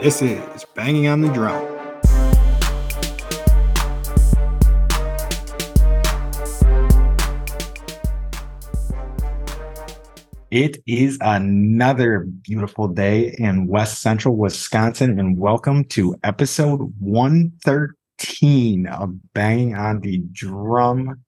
This is Banging on the Drum. It is another beautiful day in West Central Wisconsin, and welcome to episode 113 of Banging on the Drum.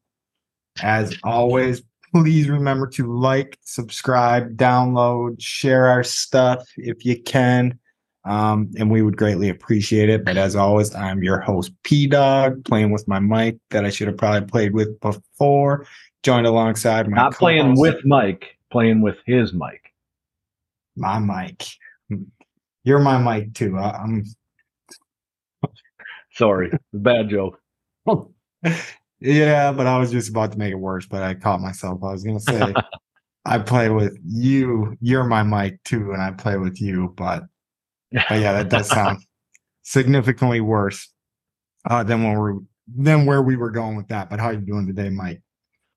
As always, please remember to like, subscribe, download, share our stuff if you can. Um, and we would greatly appreciate it. But as always, I'm your host, P Dog, playing with my mic that I should have probably played with before, joined alongside my Not playing co-host, with Mike, playing with his mic. my mic. You're my mic too. I- I'm Sorry, bad joke. yeah, but I was just about to make it worse, but I caught myself. I was gonna say I play with you. You're my mic too, and I play with you, but but yeah, that does sound significantly worse uh, than when we're than where we were going with that. But how are you doing today, Mike?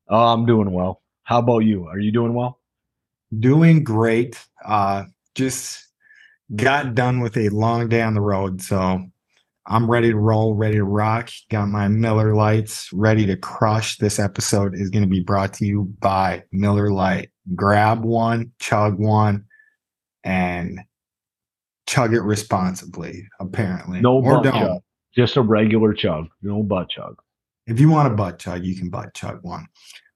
Oh, I'm doing well. How about you? Are you doing well? Doing great. Uh, just got done with a long day on the road, so I'm ready to roll, ready to rock. Got my Miller Lites ready to crush. This episode is going to be brought to you by Miller Lite. Grab one, chug one, and chug it responsibly. Apparently, No or butt don't. chug. Just a regular chug. No butt chug. If you want a butt chug, you can butt chug one.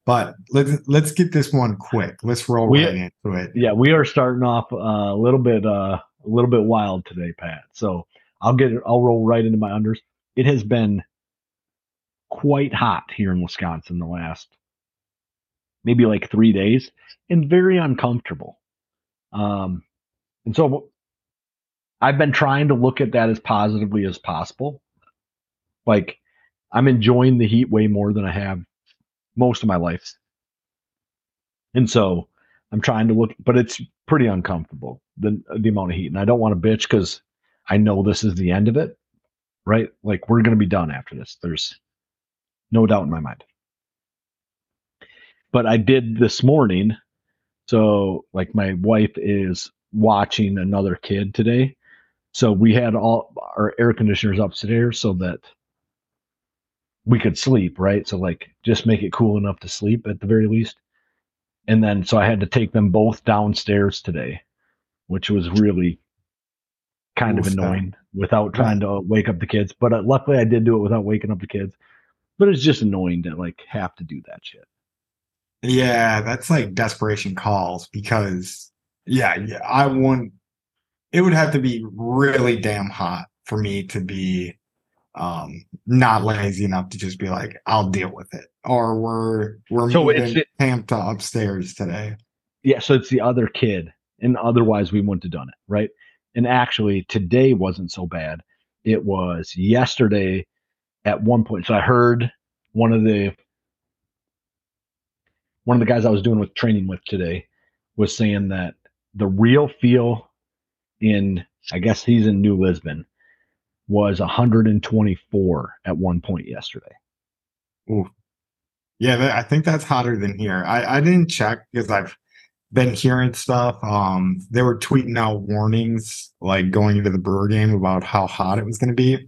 But let's let's get this one quick. Let's roll We- right into it. Yeah, we are starting off uh, a little bit uh, a little bit wild today, Pat. So I'll get it. I'll roll right into my unders. It has been quite hot here in Wisconsin the last maybe like three days and very uncomfortable. Um, and so I've been trying to look at that as positively as possible. Like I'm enjoying the heat way more than I have most of my life. And so I'm trying to look, but it's pretty uncomfortable the the amount of heat, and I don't want to bitch because I know this is the end of it, right? Like we're gonna be done after this. There's no doubt in my mind. But I did this morning, so like my wife is watching another kid today, so we had all our air conditioners upstairs so that we could sleep, right? So like just make it cool enough to sleep at the very least and then so I had to take them both downstairs today, which was really kind of that- annoying without trying to wake up the kids. But uh, luckily, I did do it without waking up the kids. But it's just annoying to like have to do that shit. Yeah, that's like desperation calls because yeah, yeah, I want it would have to be really damn hot for me to be um not lazy enough to just be like, I'll deal with it. Or we're we're So moving it's- to upstairs today. Yeah, so it's the other kid, and otherwise we wouldn't have done it, right? And actually, today wasn't so bad. It was yesterday at one point. So I heard one of the one of the guys I was doing with training with today was saying that the real feel in I guess he's in New Lisbon was 124 at one point yesterday. Yeah, that, I think that's hotter than here. I, I didn't check because I've been hearing stuff. Um, they were tweeting out warnings like going into the Brewer game about how hot it was going to be,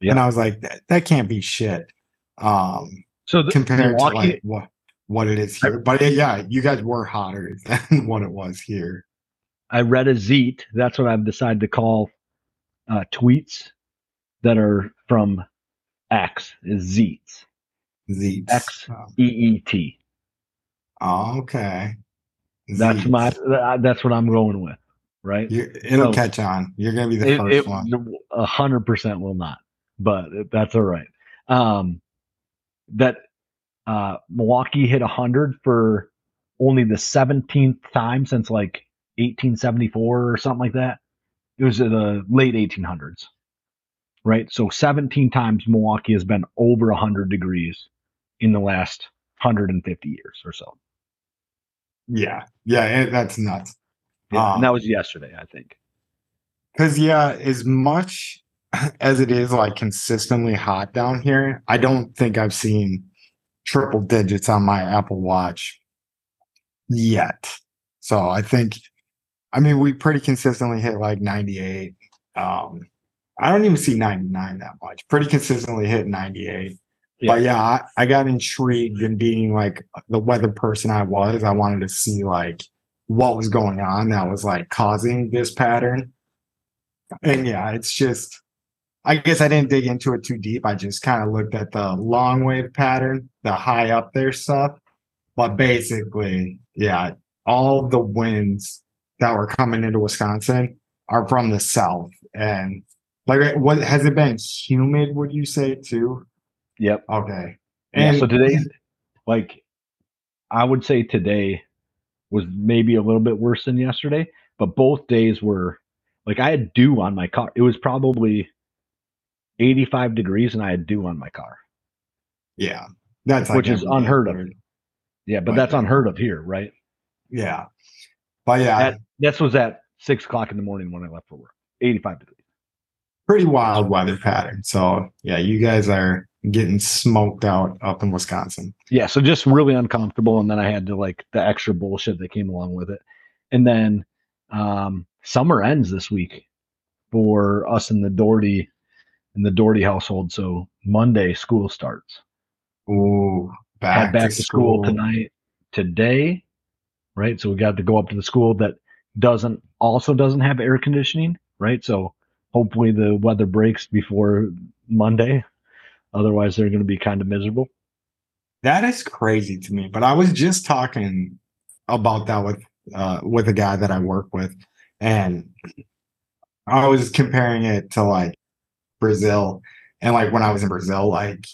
yeah. and I was like, that, that can't be shit. Um, So the, compared Milwaukee, to like what what it is here. But yeah, you guys were hotter than what it was here. I read a zeet. That's what I've decided to call uh, tweets that are from X is zeets. Zeets. X. E E T. oh, okay. That's my. uh, That's what I'm going with. Right. You, it'll So- catch on. You're gonna be the It, first it one. a hundred percent will not, but that's all right. Um, that uh, Milwaukee hit a hundred for only the seventeenth time since like 1874 or something like that. It was in the late 1800s, right? So 17 times Milwaukee has been over 100 degrees in the last 150 years or so. Yeah, yeah, it, that's nuts. Yeah, Um, and that was yesterday, I think. Because yeah, as much as it is like consistently hot down here, I don't think I've seen triple digits on my Apple Watch yet. So I think, I mean, we pretty consistently hit like 98, Um, I don't even see 99 that much. Pretty consistently hit 98. Yeah. But yeah, I, I got intrigued in being like the weather person I was. I wanted to see like what was going on that was like causing this pattern. And yeah, it's just I guess I didn't dig into it too deep. I just kind of looked at the long wave pattern, the high up there stuff. But basically, yeah, all the winds that were coming into Wisconsin are from the south. And like what has it been humid, would you say too? Yep. Okay. And yeah, so today like I would say today was maybe a little bit worse than yesterday, but both days were like I had dew on my car. It was probably 85 degrees and I had dew on my car. Yeah. That's which is unheard of. Yeah, but, but that's unheard of here, right? Yeah. But yeah. That, this was at six o'clock in the morning when I left for work. 85 degrees. Pretty wild weather pattern. So yeah, you guys are getting smoked out up in Wisconsin. Yeah, so just really uncomfortable. And then I had to like the extra bullshit that came along with it. And then um summer ends this week for us in the Dorty in the Dorty household. So Monday school starts. Ooh, back, Head back to, to school. school tonight. Today, right? So we got to go up to the school that doesn't also doesn't have air conditioning, right? So hopefully the weather breaks before Monday. Otherwise, they're going to be kind of miserable. That is crazy to me. But I was just talking about that with uh, with a guy that I work with, and I was comparing it to like Brazil. And like when I was in Brazil, like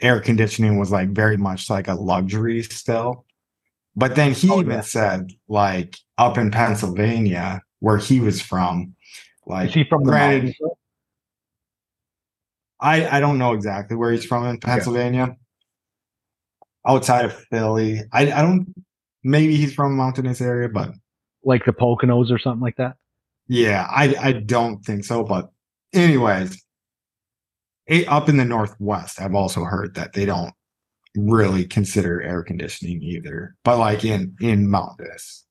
air conditioning was like very much like a luxury still. But then he oh, even yeah. said like up in Pennsylvania, where he was from, like Is he from granted, I I don't know exactly where he's from in Pennsylvania. Outside of Philly. I I don't maybe he's from a mountainous area, but like the Poconos or something like that. Yeah, I I don't think so. But anyways, up in the northwest, I've also heard that they don't really consider air conditioning either, but like in in mountainous,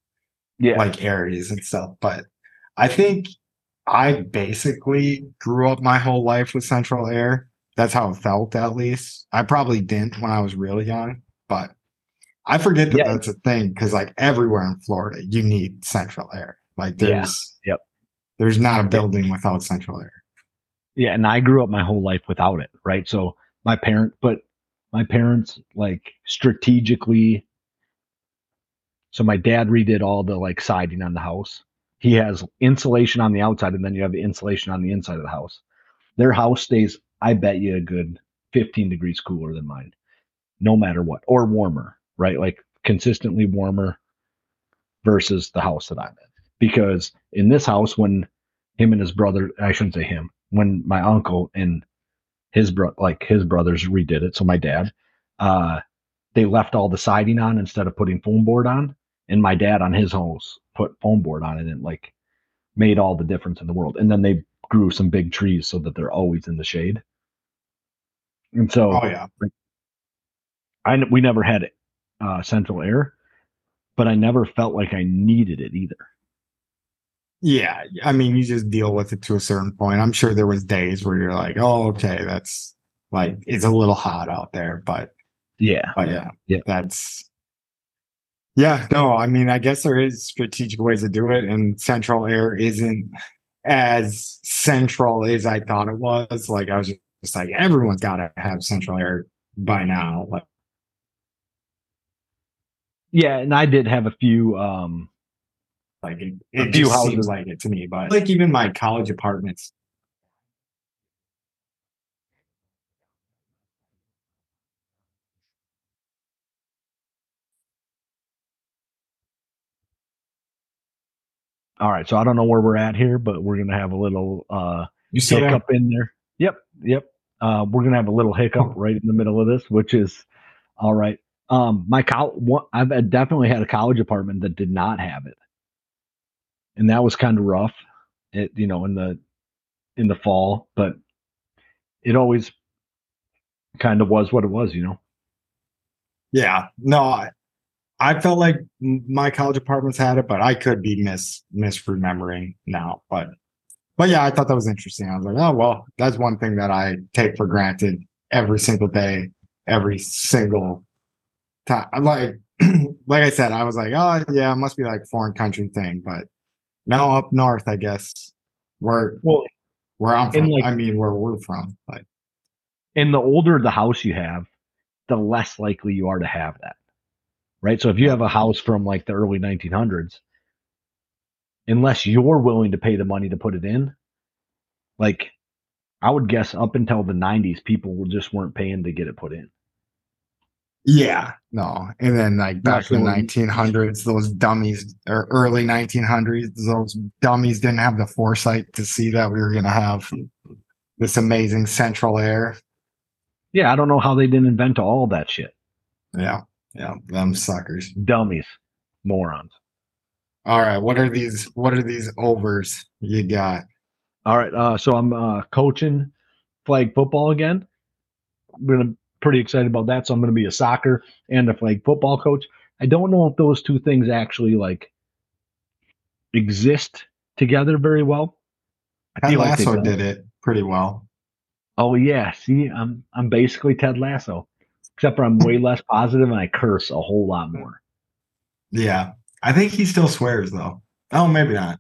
yeah, like areas and stuff. But I think I basically grew up my whole life with central air. That's how it felt, at least. I probably didn't when I was really young, but I forget that yeah. that's a thing because like everywhere in Florida, you need central air. Like there's, yeah. yep, there's not a building without central air. Yeah, and I grew up my whole life without it, right? So my parent, but my parents like strategically. So my dad redid all the like siding on the house. He has insulation on the outside, and then you have the insulation on the inside of the house. Their house stays, I bet you, a good 15 degrees cooler than mine, no matter what, or warmer, right? Like consistently warmer versus the house that I'm in. Because in this house, when him and his brother, I shouldn't say him, when my uncle and his bro like his brothers redid it, so my dad, uh, they left all the siding on instead of putting foam board on, and my dad on his house put foam board on it and like made all the difference in the world. And then they grew some big trees so that they're always in the shade. And so, oh yeah, like, I we never had uh, central air, but I never felt like I needed it either. Yeah, I mean, you just deal with it to a certain point. I'm sure there was days where you're like, "Oh, okay, that's like it's a little hot out there," but yeah, but yeah, yeah, that's yeah. No, I mean, I guess there is strategic ways to do it, and central air isn't as central as I thought it was. Like I was just like, everyone's got to have central air by now. Like, yeah, and I did have a few um like it, it just houses. seems like it to me. But like even my college apartments. All right, so I don't know where we're at here, but we're gonna have a little uh you hiccup in there. Yep, yep. Uh, we're gonna have a little hiccup right in the middle of this, which is all right. Um, my college, I've definitely had a college apartment that did not have it and that was kind of rough. It you know in the in the fall, but it always kind of was what it was, you know. Yeah, no, I, I felt like my college apartments had it, but I could be mis misremembering now. But but yeah, I thought that was interesting. I was like, oh well, that's one thing that I take for granted every single day, every single time. Like, like I said, I was like, oh yeah, it must be like foreign country thing. But now up north, I guess where Well, where I'm from. like- I mean, where we're from. Like, and the older the house you have, the less likely you are to have that. Right? So if you have a house from like the early 1900s, unless you're willing to pay the money to put it in, like I would guess up until the 90s, people just weren't paying to get it put in. Yeah, no. And then like back in the 1900s, those dummies or early 1900s, those dummies didn't have the foresight to see that we were gonna have this amazing central air. Yeah, I don't know how they didn't invent all that shit. Yeah, yeah, them suckers. Dummies, morons. All right, what are these? What are these overs you got? All right, uh, so I'm uh, coaching flag football again. I'm gonna pretty excited about that. So I'm gonna be a soccer and a flag football coach. I don't know if those two things actually like exist together very well. I Ted feel like Lasso did it pretty well. Oh yeah, see, I'm I'm basically Ted Lasso, except for I'm way less positive and I curse a whole lot more. Yeah, I think he still swears though. Oh, maybe not.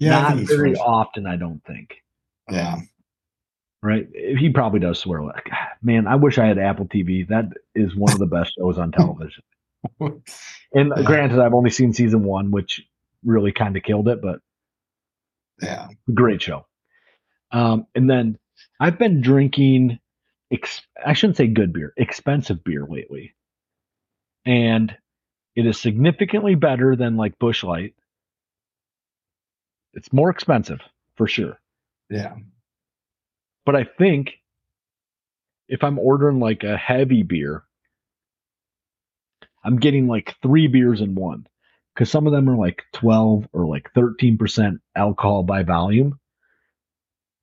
Yeah, Not very swears. often, I don't think. Yeah, Right? He probably does swear. Like, man, I wish I had Apple TV. That is one of the best shows on television. And granted, I've only seen season one, which really kind of killed it, but yeah. great show. Um, and then I've been drinking, ex- I shouldn't say good beer, expensive beer lately. And it is significantly better than like Busch Light. It's more expensive for sure. Yeah. But I think if I'm ordering like a heavy beer, I'm getting like three beers in one because some of them are like 12 or like 13% alcohol by volume.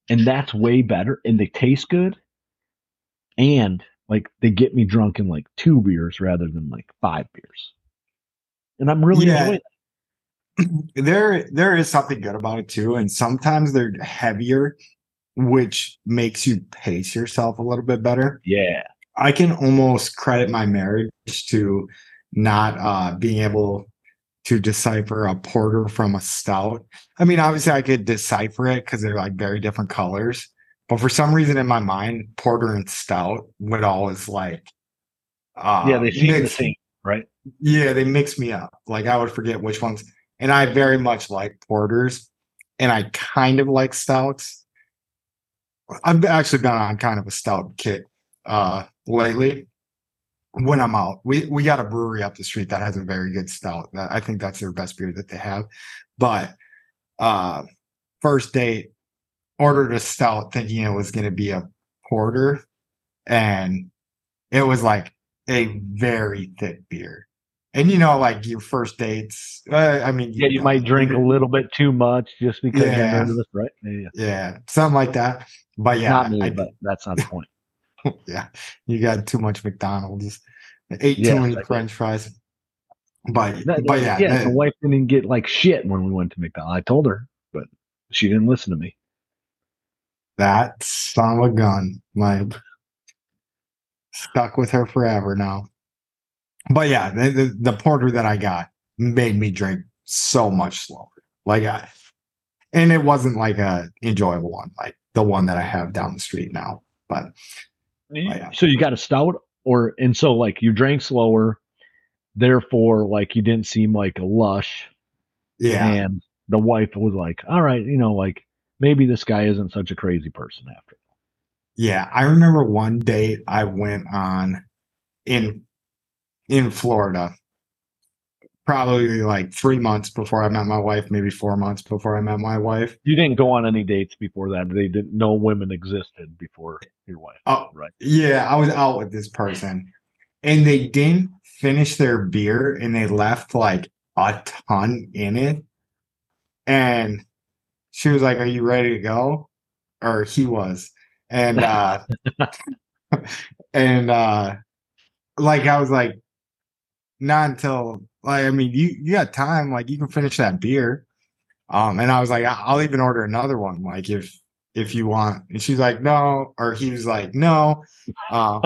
And that's way better. And they taste good. And like they get me drunk in like two beers rather than like five beers. And I'm really Yeah. enjoying it. there there is something good about it too and sometimes they're heavier which makes you pace yourself a little bit better Yeah. i can almost credit my marriage to not uh being able to decipher a porter from a stout i mean obviously i could decipher it because they're like very different colors but for some reason in my mind porter and stout would always like uh yeah. They seem the mix- same, right? yeah, they mix me up. Like I would forget which ones. And I very much like porters and I kind of like stouts. I've actually been on kind of a stout kick uh lately when I'm out. We we got a brewery up the street that has a very good stout. I think that's their best beer that they have. But uh first date ordered a stout thinking it was going to be a porter and it was like a very thick beer. And you know, like your first dates, uh, I mean, Yeah. You know, might drink a little bit too much just because Yeah. you're nervous, right? Yeah. yeah, something like that. But yeah, Not me, I- but that's not the point. yeah, you got too much McDonald's, ate Yes, too many did. French fries. But That- but yeah, yeah. that- the wife didn't get like shit when we went to McDonald's. I told her, but she didn't listen to me. that son of a gun, like stuck with her forever now. But yeah, the, the, the porter that I got made me drink so much slower. Like I, and it wasn't like a enjoyable one, like the one that I have down the street now. But yeah. So you got a stout, or and so like you drank slower, therefore like you didn't seem like a lush, yeah, and the wife was like, "All right, you know, like maybe this guy isn't such a crazy person after." all." Yeah, I remember one date I went on in in Florida, probably like three months before I met my wife, maybe four months before I met my wife. You didn't go on any dates before that. They didn't. know women existed before your wife. Oh, Right. Yeah, I was out with this person, and they didn't finish their beer, and they left like a ton in it. And she was like, "Are you ready to go?" Or he was, and uh, and uh, like I was like, not until like I mean, you you got time, like you can finish that beer. Um, and I was like, "I- I'll even order another one, like if if you want. And she's like, no, or he was like, no. Um,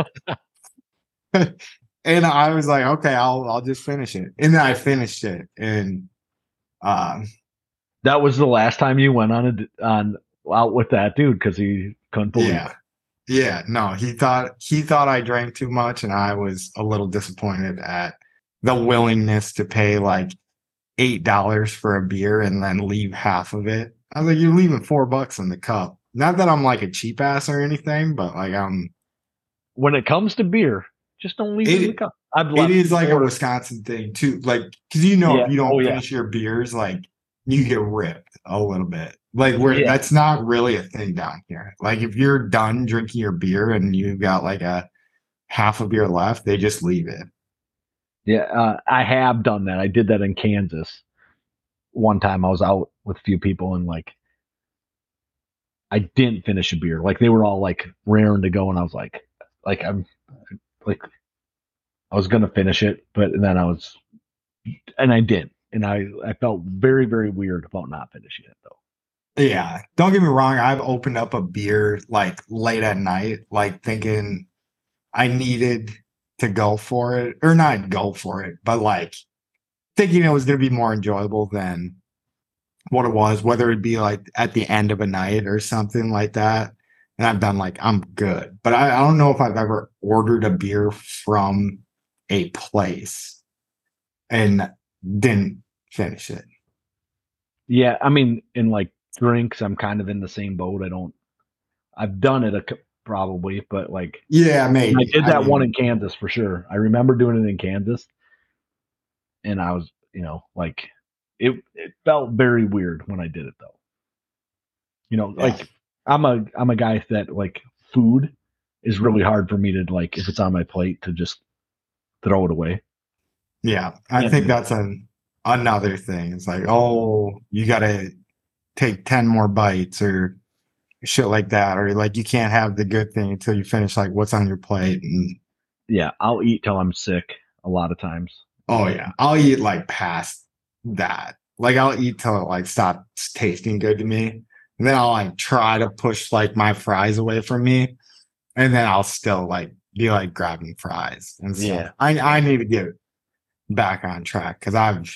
and I was like, okay, I'll I'll just finish it. And then I finished it, and um, That was the last time you went on a on out with that dude because he couldn't believe yeah, it. yeah, no, he thought he thought I drank too much, and I was a little disappointed at the willingness to pay like eight dollars for a beer and then leave half of it. I was like, you're leaving four bucks in the cup. Not that I'm like a cheap ass or anything, but like I'm. When it comes to beer, just don't leave it, in the cup. I've It is like a Wisconsin thing too, like because you know Yeah. if you don't Oh, yeah. finish your beers, like you get ripped a little bit. Like where Yeah. that's not really a thing down here. Like if you're done drinking your beer and you've got like a half a beer left, they just leave it. Yeah, uh, I have done that. I did that in Kansas. One time I was out with a few people and like I didn't finish a beer. Like they were all like raring to go and I was like like I'm like I was gonna finish it, but then I was and I didn't. And I I felt very, very weird about not finishing it though. Yeah. Don't get me wrong. I've opened up a beer like late at night, like thinking I needed to go for it, or not go for it, but like thinking it was going to be more enjoyable than what it was, whether it be like at the end of a night or something like that. And I've done like, I'm good. But I, I don't know if I've ever ordered a beer from a place and didn't finish it. Yeah, I mean, in like drinks, I'm kind of in the same boat. I don't. I've done it a, probably, but like Yeah, maybe. I did that mean, one in Kansas for sure. I remember doing it in Kansas, and I was, you know, like it. It felt very weird when I did it though. You know, like I'm a I'm a guy that like food is really mm-hmm. hard for me to like if it's on my plate to just throw it away. Yeah, I think that's an another thing. It's like, oh, you got to take 10 more bites or shit like that or like you can't have the good thing until you finish like what's on your plate and Yeah, I'll eat till I'm sick a lot of times. oh yeah, I'll eat like past that. Like I'll eat till it like stops tasting good to me. And then I'll like try to push like my fries away from me. And then I'll still like be like grabbing fries and stuff. Yeah. I I need to get back on track because I've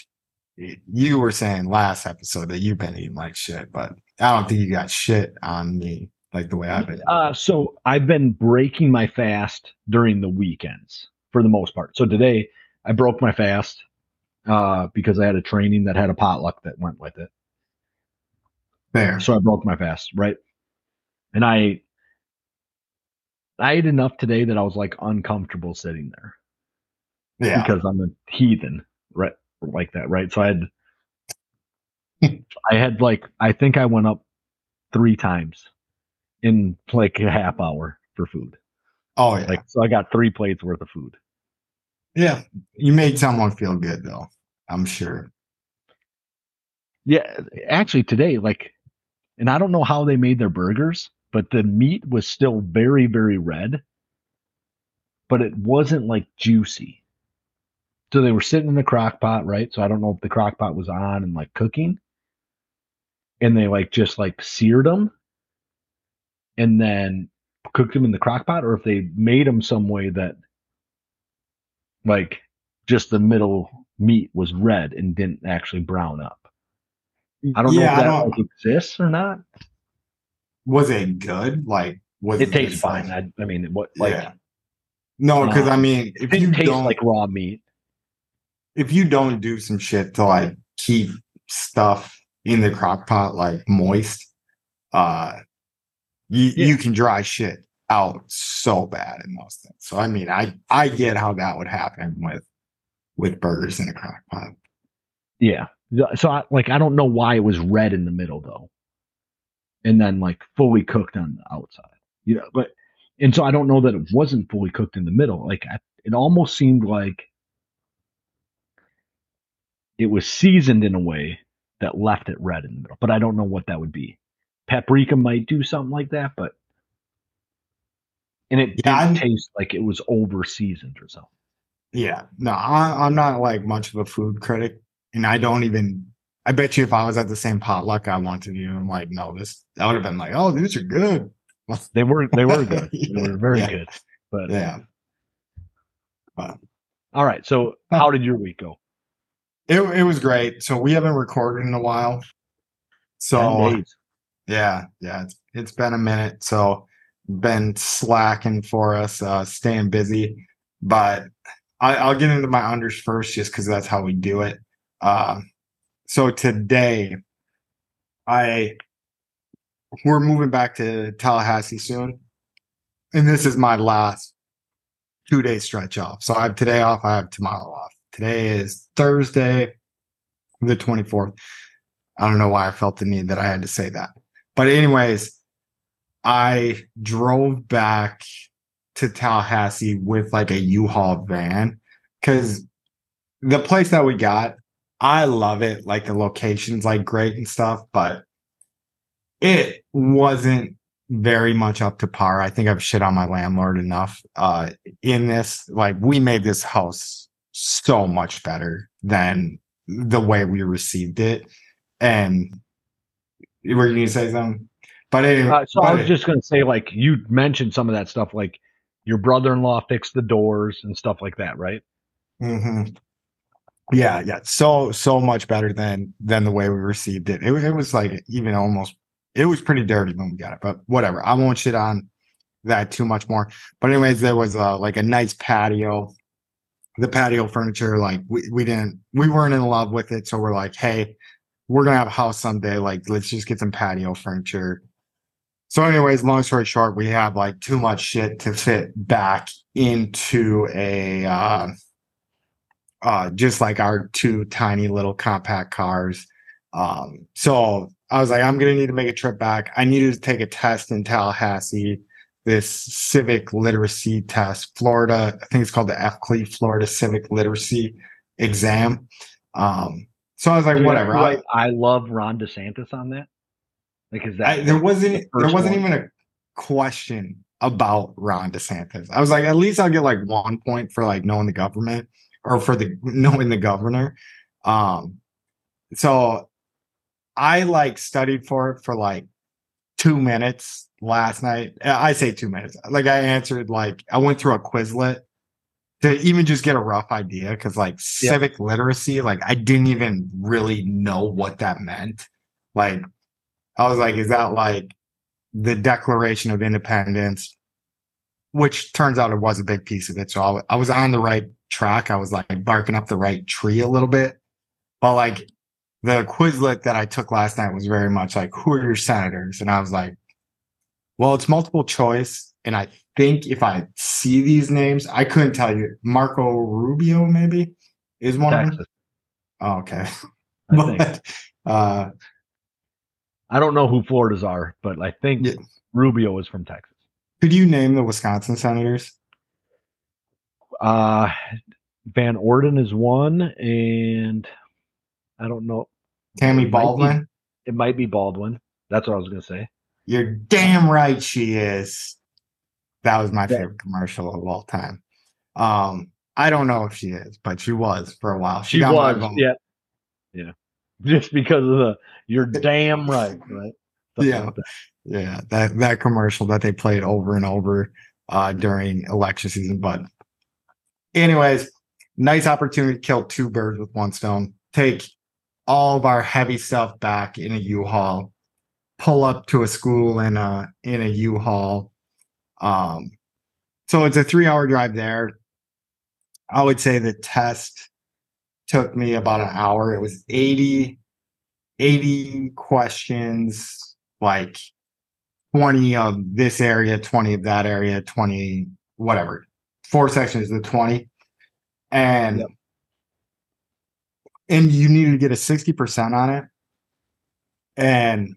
you were saying last episode that you've been eating like shit, but I don't think you got shit on me like the way I've been. Uh, so I've been breaking my fast during the weekends for the most part. So today I broke my fast uh, because I had a training that had a potluck that went with it. there. So I broke my fast, right? And I I ate enough today that I was like uncomfortable sitting there Yeah. because I'm a heathen, right? Like that, right? So I had I had like I think I went up three times in like a half hour for food. Oh yeah. Like so I got three plates worth of food. yeah. You made someone feel good though. I'm sure. Yeah, actually today, like, and I don't know how they made their burgers, but the meat was still very, very red, but it wasn't like juicy. So they were sitting in the crock pot, right? So I don't know if the crock pot was on and like cooking, and they like just like seared them and then cooked them in the crock pot, or if they made them some way that like just the middle meat was red and didn't actually brown up. I don't know if that like, exists or not. Was it good? Like was It tastes fine. I, I mean, what like yeah. No, because I um, mean, if it you don't like raw meat. if you don't do some shit to like keep stuff in the crock pot like moist, uh you Yeah. you can dry shit out so bad in those things. So I mean I I get how that would happen with with burgers in a crock pot. Yeah. So I, like I don't know why it was red in the middle though, and then like fully cooked on the outside. You know, but and so I don't know that it wasn't fully cooked in the middle. Like I, it almost seemed like it was seasoned in a way that left it red in the middle. But I don't know what that would be. Paprika might do something like that, but and it Yeah, didn't taste like it was over seasoned or something. Yeah. No, I, I'm not like much of a food critic and I don't even I bet you if I was at the same potluck I wanted you, I'm like, no, this I would have been like, oh, these are good. They were they were good. They were very Yeah. good. But Yeah. all right. So how did your week go? It it was great. So we haven't recorded in a while. So Yeah, yeah, it's, it's been a minute, so been slacking for us, uh, staying busy. But I, I'll get into my unders first, just because that's how we do it. Uh, so today, I we're moving back to Tallahassee soon, and this is my last two day stretch off. So I have today off. I have tomorrow off. Today is Thursday, the twenty fourth. I don't know why I felt the need that I had to say that. But anyways, I drove back to Tallahassee with like a U-Haul van because the place that we got, I love it. Like the location's like great and stuff, but it wasn't very much up to par. I think I've shit on my landlord enough uh in this. Like we made this house so much better than the way we received it. And were you gonna say something? But anyway, Uh, so I but was just going to say, like you mentioned some of that stuff, like your brother-in-law fixed the doors and stuff like that, right? Mhm. Yeah, yeah. So so much better than than the way we received it. It, was- it was like even almost it was pretty dirty when we got it, but whatever. I won't shit on that too much more. But anyways, there was uh, like a nice patio. The patio furniture, like we, we didn't we weren't in love with it. So we're like, hey, we're gonna have a house someday. Like, let's just get some patio furniture. So, anyways, long story short, we have like too much shit to fit back into a uh uh, just like our two tiny little compact cars. Um, so I was like, I'm gonna need to make a trip back. I needed to take a test in Tallahassee, this civic literacy test, Florida. I think it's called the FCLE, Florida Civic Literacy Exam. Um, so I was like, Dude, whatever. I, Like, I love Ron DeSantis on that. Like, is that I, there wasn't there wasn't one? even a question about Ron DeSantis. I was like, at least I'll get like one point for like knowing the government or for the knowing the governor. Um, so I like studied for it for like two minutes last night. Uh, I say two minutes. Like I answered like I went through a Quizlet to even just get a rough idea because like Yeah. civic literacy, like I didn't even really know what that meant. Like I was like, is that like the Declaration of Independence? Which turns out it was a big piece of it. So I, I was on the right track. I was like barking up the right tree a little bit. But like the Quizlet that I took last night was very much like, who are your senators? And I was like, well, it's multiple choice. And I think if I see these names, I couldn't tell you. Marco Rubio, maybe, is one of them. Oh, okay. I think. But, uh, I don't know who Florida's are, but I think Yeah. Rubio is from Texas. could you name the Wisconsin senators? Uh, Van Orden is one, and I don't know. Tammy It might be- Baldwin? It might be Baldwin. That's what I was going to say. You're damn right she is. That was my Yeah. favorite commercial of all time. Um, I don't know if she is, but she was for a while. She got was, yeah, yeah. Just because of the, you're damn right, right? Something Yeah. like that. Yeah, that that commercial that they played over and over uh during election season. But anyways, nice opportunity to kill two birds with one stone. Take all of our heavy stuff back in a U-Haul, pull up to a school in a in a U-Haul. Um so it's a three hour drive there. I would say the test took me about an hour. It was 80, 80 questions, like 20 of this area, 20 of that area, 20, whatever. Four sections of 20. And Yep. And you needed to get a 60% on it. And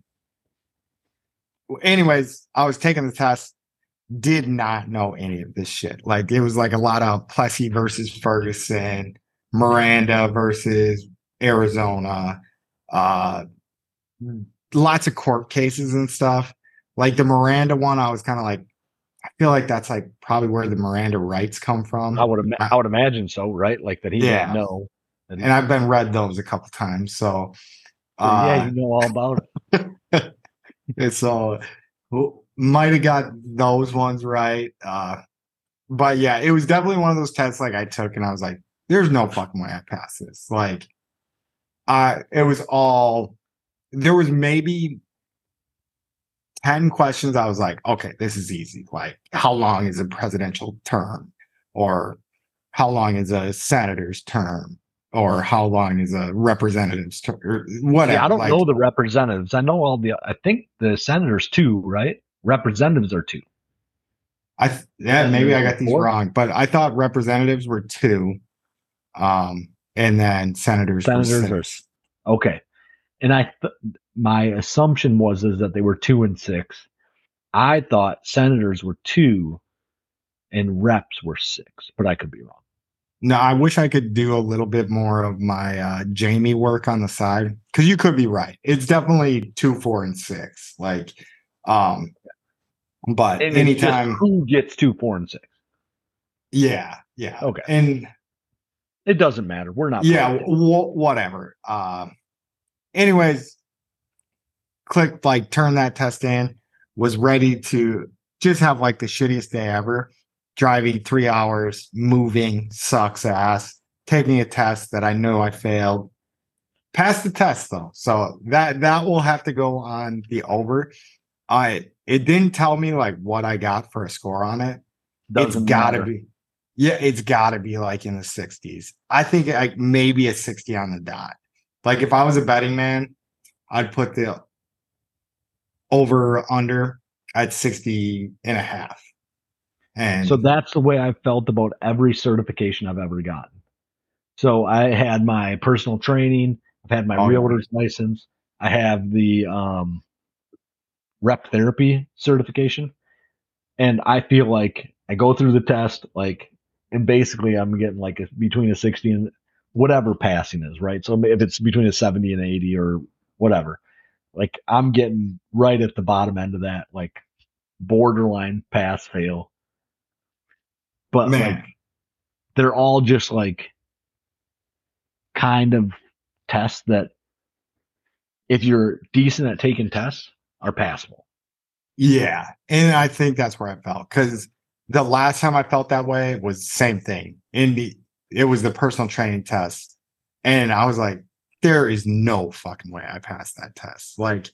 anyways, I was taking the test, did not know any of this shit. Like it was like a lot of Plessy versus Ferguson, Miranda versus Arizona, uh lots of court cases and stuff. Like the Miranda one, I was kind of like, I feel like that's like probably where the Miranda rights come from. I would, ima- I would imagine so, right? Like that he Yeah. didn't know. He- and I've been read those a couple times. So yeah, Uh, you know all about it. and so might have got those ones right. Uh, but yeah, it was definitely one of those tests like I took and I was like, there's no fucking way I pass this. Like, uh, it was all, there was maybe 10 questions. I was like, okay, this is easy. Like, how long is a presidential term? Or how long is a senator's term? Or how long is a representative's term? Or whatever. Yeah, I don't like, know the representatives. I know all the. I think the senators two, right? Representatives are two. I th- yeah, maybe I got these Four? wrong, but I thought representatives were two, um, and then senators. were Senators are. Okay, and I th- my assumption was is that they were two and six. I thought senators were two, and reps were six, but I could be wrong. No, I wish I could do a little bit more of my uh, Jamie work on the side because you could be right. It's definitely two, four, and six. Like, um, but And anytime, who gets two, four, and six? yeah, yeah, Okay. and It doesn't matter. We're not. yeah, w- whatever. Um, anyways, clicked like turn that test in. Was ready to just have like the shittiest day ever. Driving three hours, moving sucks ass. Taking a test that I know I failed. Passed the test though, so that that will have to go on the over. I it didn't tell me like what I got for a score on it Doesn't it's got to matter. be. Yeah, it's got to be like in the 60s. I think like maybe a 60 on the dot. Like if I was a betting man, I'd put the over under at 60 and a half. And So that's the way I felt about every certification I've ever gotten. So I had my personal training, I've had my Oh, realtor's license, I have the um, rep therapy certification, and I feel like I go through the test, like, and basically I'm getting like a, between a 60 and whatever passing is, right? So if it's between a 70 and 80 or whatever, like I'm getting right at the bottom end of that, like borderline pass fail. But like they're all just like kind of tests that if you're decent at taking tests are passable. yeah. And I think that's where I felt because the last time I felt that way was the same thing. In the it was the personal training test. And I was like, there is no fucking way I passed that test. Like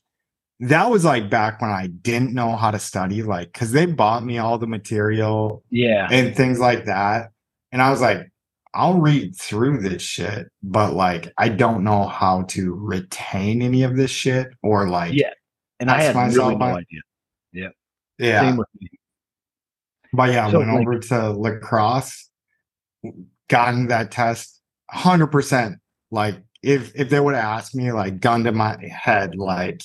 that was like back when I didn't know how to study, like because they bought me all the material Yeah. and things like that. And I was like, I'll read through this shit, but like I don't know how to retain any of this shit or like Yeah. And I had really no I- idea. yeah. Me. But yeah, I So, went like- over to La Crosse, gotten that test, hundred percent. Like if if they would have asked me, like gun to my head, like,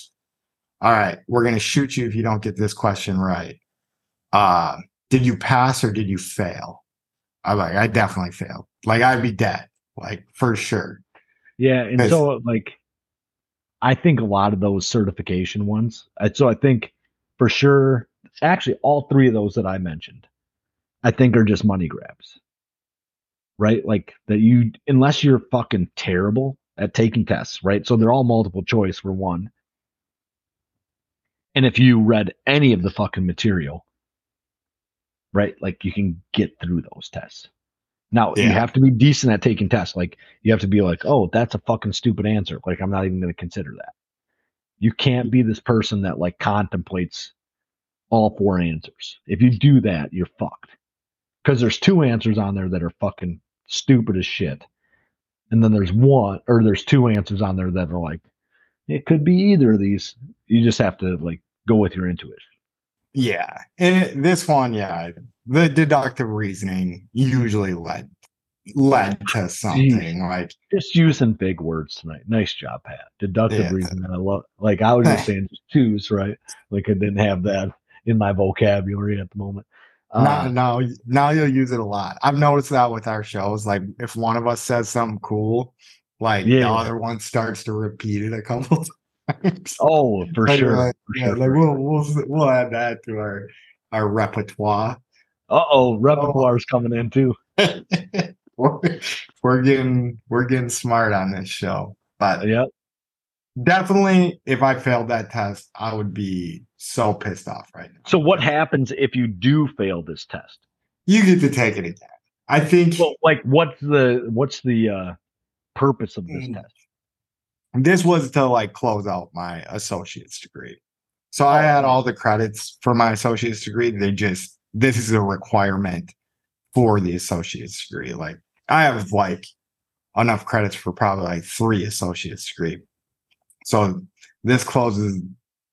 all right, we're gonna shoot you if you don't get this question right. Uh, did you pass or did you fail? I'm like, I definitely failed. Like I'd be dead, like for sure. Yeah. And so like I think a lot of those certification ones. So I think for sure, actually all three of those that I mentioned, I think are just money grabs. Right? Like that you unless you're fucking terrible at taking tests, right? So they're all multiple choice for one. And if you read any of the fucking material, right? Like you can get through those tests. Now you have to be decent at taking tests. Like you have to be like, oh, that's a fucking stupid answer. Like I'm not even going to consider that. You can't be this person that like contemplates all four answers. If you do that, you're fucked. Because there's two answers on there that are fucking stupid as shit. And then there's one, or there's two answers on there that are like, it could be either of these. You just have to like go with your intuition. Yeah, and this one, yeah, the deductive reasoning usually led led to something like Just using big words tonight. Nice job, Pat. Deductive Yeah. reasoning. I love. Like I was just saying, choose right. Like I didn't have that in my vocabulary at the moment. now, Uh, now now you'll use it a lot. I've noticed that with our shows. Like if one of us says something cool, like the other one starts to repeat it a couple times. oh, for Like, sure. like, for yeah, sure, like we'll we'll we'll add that to our our repertoire. Uh oh, repertoire's coming in too. we're, we're getting we're getting smart on this show, but Yep. definitely if I failed that test, I would be so pissed off right now. So what happens if you do fail this test? You get to take it again. I think Well, like what's the what's the uh purpose of this Mm. test? this was to like close out my associate's degree. So I Oh, had all the credits for my associate's degree. They just this is a requirement for the associate's degree. Like I have like enough credits for probably like three associate's degree. So this closes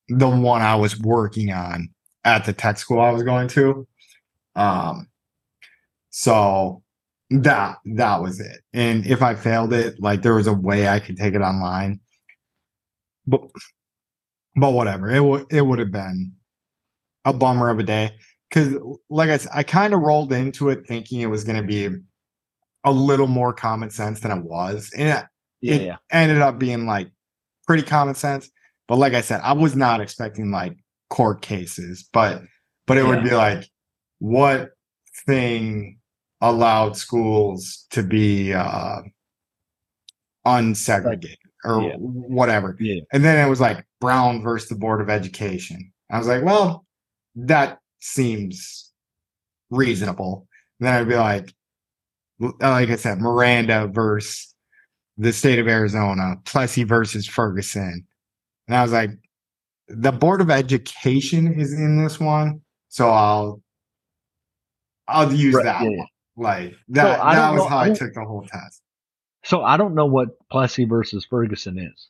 the one I was working on at the tech school I was going to. Um so that that was it. And if I failed it, like there was a way I could take it online. But but whatever. It would it would have been a bummer of a day. Cause like I said, I kind of rolled into it thinking it was gonna be a little more common sense than it was. And it, Yeah, it yeah. ended up being like pretty common sense. But like I said, I was not expecting like court cases, but but it would be like what thing allowed schools to be uh unsegregated or Yeah. whatever. Yeah. And then it was like Brown versus the Board of Education. I was like, well, that seems reasonable. And then I'd be like, like I said, Miranda versus the state of Arizona, Plessy versus Ferguson. And I was like, the Board of Education is in this one. So I'll I'll use Right, that yeah. Like that, I that was know- how I I took the whole test. So I don't know what Plessy versus Ferguson is.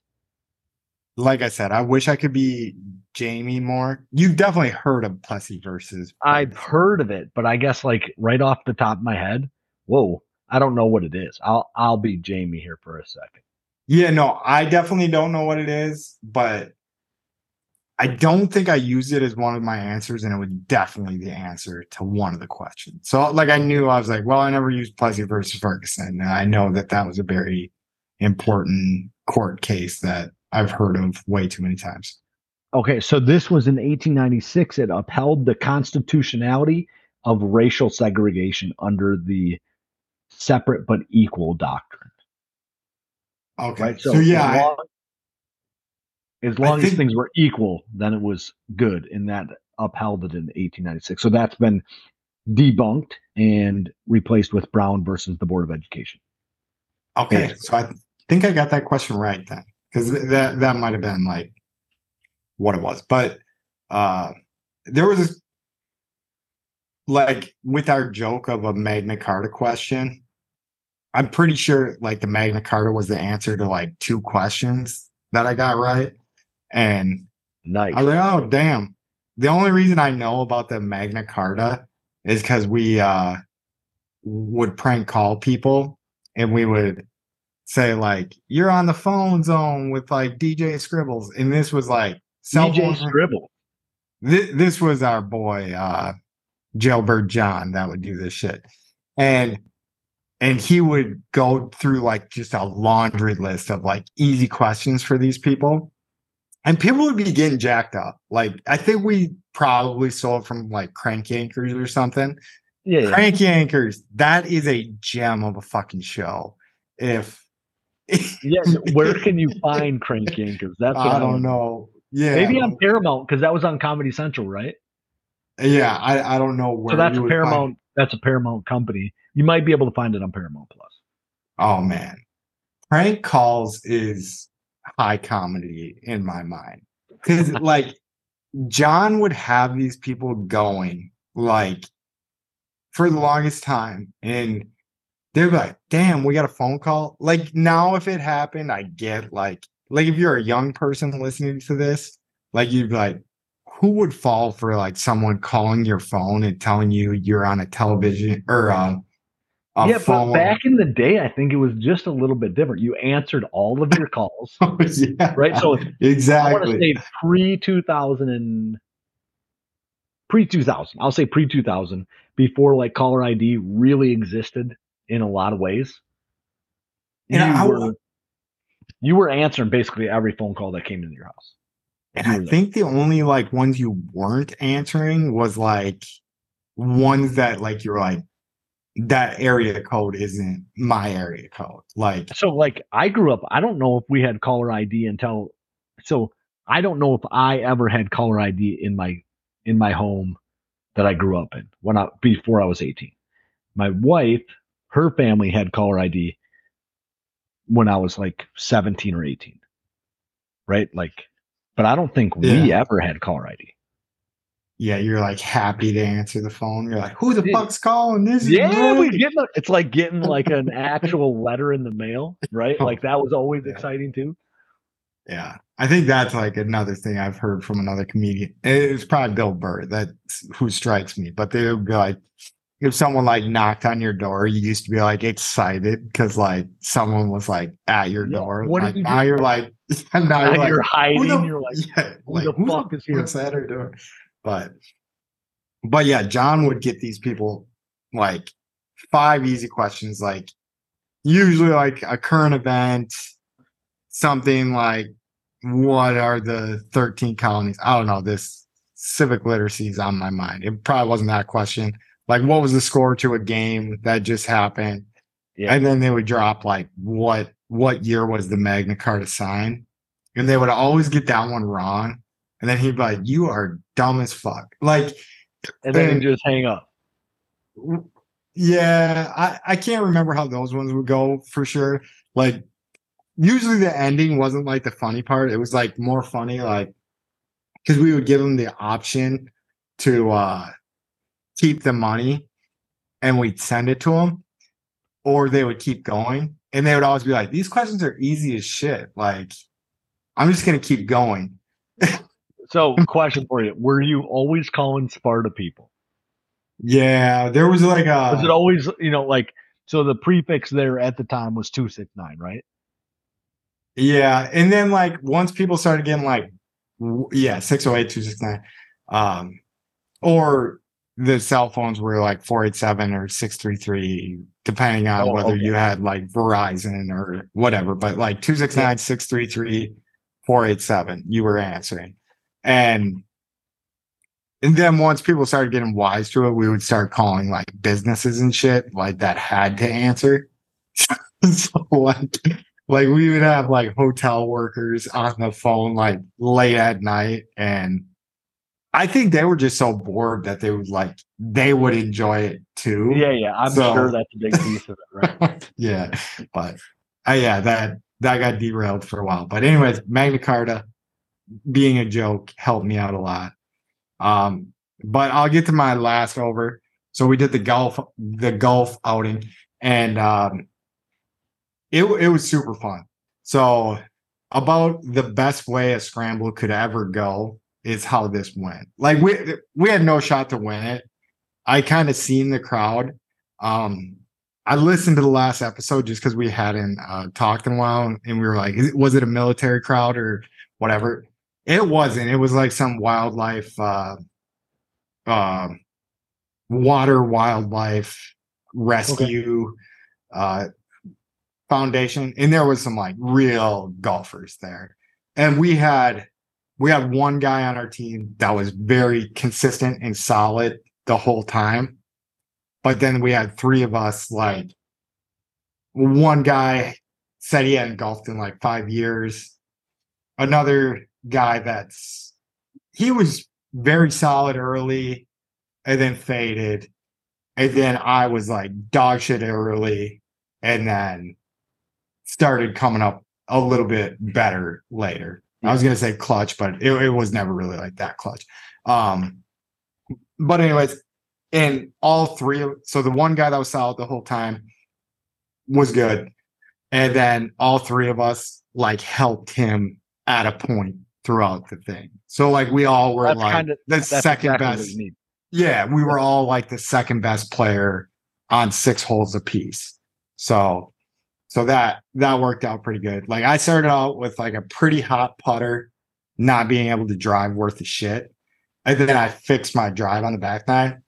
Like I said, I wish I could be Jamie more. You've definitely heard of Plessy versus I've heard of it, but I guess like right off the top of my head, whoa, I don't know what it is. I'll I'll be Jamie here for a second. Yeah, no, I definitely don't know what it is, but I don't think I used it as one of my answers, and it was definitely the answer to one of the questions. So, like, I knew I was like, well, I never used Plessy versus Ferguson. And I know that that was a very important court case that I've heard of way too many times. Okay, so this was in 1896. It upheld the constitutionality of racial segregation under the separate but equal doctrine. Okay, Right. so, yeah, as I- as, long as things were equal, then it was good, and that upheld it in 1896. So that's been debunked and replaced with Brown versus the Board of Education. Okay, Yeah. so I think I got that question right then, because that that might have been like what it was. But uh there was this, like with our joke of a Magna Carta question. I'm pretty sure like the Magna Carta was the answer to like two questions that I got right, and Nice. I was like, oh damn. The only reason I know about the Magna Carta is because we uh would prank call people and we would say like you're on the phone zone with like DJ Scribbles. And this was like cell DJ Scribble. Thi- this was our boy uh Jailbird John that would do this shit. And and he would go through like just a laundry list of like easy questions for these people. And people would be getting jacked up. Like I think we probably sold from like Crank Yankers or something. Yeah, yeah. Crank Yankers, that is a gem of a fucking show. If yeah. Where can you find Crank Yankers? That's what I don't know. Yeah. Maybe on Paramount because that was on Comedy Central, right? yeah, I, I don't know where so that's you a Paramount. That's a Paramount company. You might be able to find it on Paramount Plus. Oh man. Prank calls is high comedy in my mind. Cause like John would have these people going like for the longest time and they're like, damn, we got a phone call. Like now if it happened, I get like like if you're a young person listening to this, like you'd be like, who would fall for like someone calling your phone and telling you you're on a television or um yeah, but back in the day, I think it was just a little bit different. You answered all of your calls, oh, yeah, right? So exactly, I want to say pre two thousand and pre two thousand. I'll say pre two thousand before like caller ID really existed in a lot of ways. And you I- were you were answering basically every phone call that came into your house. And I think the only like ones you weren't answering was like ones that like you're like that area code isn't my area code. Like So like I grew up, I don't know if we had caller ID until so I don't know if I ever had caller ID in my in my home that I grew up in when I before I was 18. My wife, her family had caller ID when I was like 17 or 18. Right? Like but I don't think we ever had caller ID. Yeah, you're like happy to answer the phone. You're like, who the Yeah. fuck's calling? This is Yeah, we get it's like getting like an actual letter in the mail, right? Oh, like that was always Yeah. exciting too. Yeah, I think that's like another thing I've heard from another comedian. It's probably Bill Burr that's who strikes me, but they would be like, if someone like knocked on your door, you used to be like excited because like someone was like at your Yeah, door. what Like, you now you're like, now Now you're like, you're who hiding. the- you're like, yeah, who like, the who fuck is here? What's at her door? But, but yeah, John would get these people like five easy questions, like usually like a current event, something like what are the 13 colonies? I don't know. This civic literacy is on my mind. It probably wasn't that question. Like, what was the score to a game that just happened? Yeah. And then they would drop like what what year was the Magna Carta signed? And they would always get that one wrong. And then he'd be like, You are dumb as fuck. Like, and then and- just hang up. yeah, I, I can't remember how those ones would go for sure. Like usually the ending wasn't like the funny part. It was like more funny, like because we would give them the option to uh keep the money and we'd send it to them, or they would keep going. And they would always be like, These questions are easy as shit. Like, I'm just gonna keep going. So, question for you: Were you always calling Sparta people? Yeah, there was like a Was it always, you know, like so? The prefix there at the time was two six nine, right? Yeah, and then like once people started getting like, w- yeah, 608, 269, um, or the cell phones were like 487 or 633, depending on Oh, whether okay. you had like Verizon or whatever, but like 269, 633, 487, you were answering. And and then once people started getting wise to it, we would start calling like businesses and shit like that had to answer. so like like we would have like hotel workers on the phone like late at night and I think they were just so bored that they would like they would enjoy it too. Yeah, yeah. I'm So- sure that's a big piece of it, right? yeah. But uh, yeah, that that got derailed for a while. But anyways, Magna Carta being a joke helped me out a lot. Um, but I'll get to my last over. So we did the golf the golf outing and um it it was super fun. So about the best way a scramble could ever go is how this went. Like we we had no shot to win it. I kind of seen the crowd. Um I listened to the last episode just because we hadn't uh, talked in a while, and we were like, was it a military crowd or whatever? It wasn't. It was like some wildlife, uh, uh, water wildlife rescue uh, foundation, and there was some like real golfers there, and we had we had one guy on our team that was very consistent and solid the whole time. But then we had three of us like one guy said he hadn't golfed in like five years. Another guy that's he was very solid early and then faded. And then i was like dog shit early and then started coming up a little bit better later. I was going to say clutch but it, it was never really like that clutch. Um but anyways and all three of so the one guy that was solid the whole time was good. And then all three of us like helped him at a point throughout the thing so like we all were That's like kinda- the That's second exactly best yeah we were all like the second best player on six holes apiece so so that that worked out pretty good like i started out with like a pretty hot putter not being able to drive worth a shit and then i fixed my drive on the back nine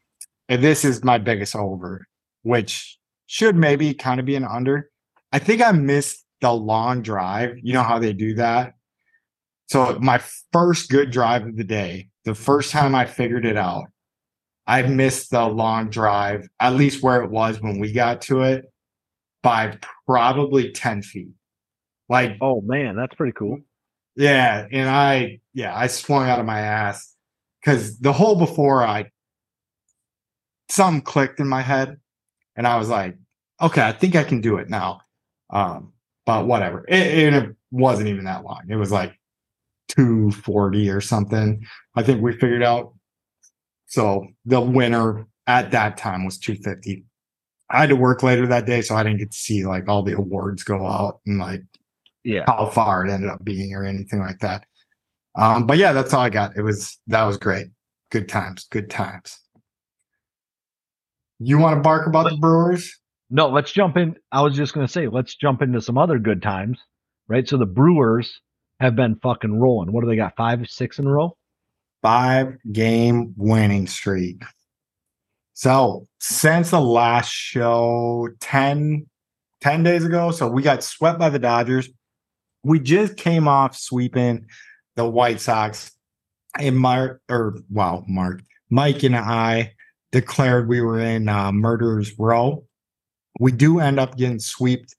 and this is my biggest over, which should maybe kind of be an under. I think I missed the long drive. You know how they do that? So my first good drive of the day, the first time I figured it out, I missed the long drive, at least where it was when we got to it, by probably 10 feet. Like Oh man, that's pretty cool. Yeah, and I yeah, I swung out of my ass because the hole before I something clicked in my head, and I was like, okay, I think I can do it now. Um, but whatever. It, it wasn't even that long. It was like 240 or something. I think we figured out. So the winner at that time was 250. I had to work later that day, so I didn't get to see like all the awards go out and like Yeah. how far it ended up being or anything like that. Um, but yeah, that's all I got. It was that was great. Good times, good times. You want to bark about the Brewers? No, let's jump in. I was just going to say, let's jump into some other good times, right? So the Brewers have been fucking rolling. What do they got? Five, six in a row? Five game winning streak. So since the last show 10, 10 days ago, so we got swept by the Dodgers. We just came off sweeping the White Sox. And Mark, or wow, Mark, Mike and I declared we were in uh, murderer's row. We do end up getting swept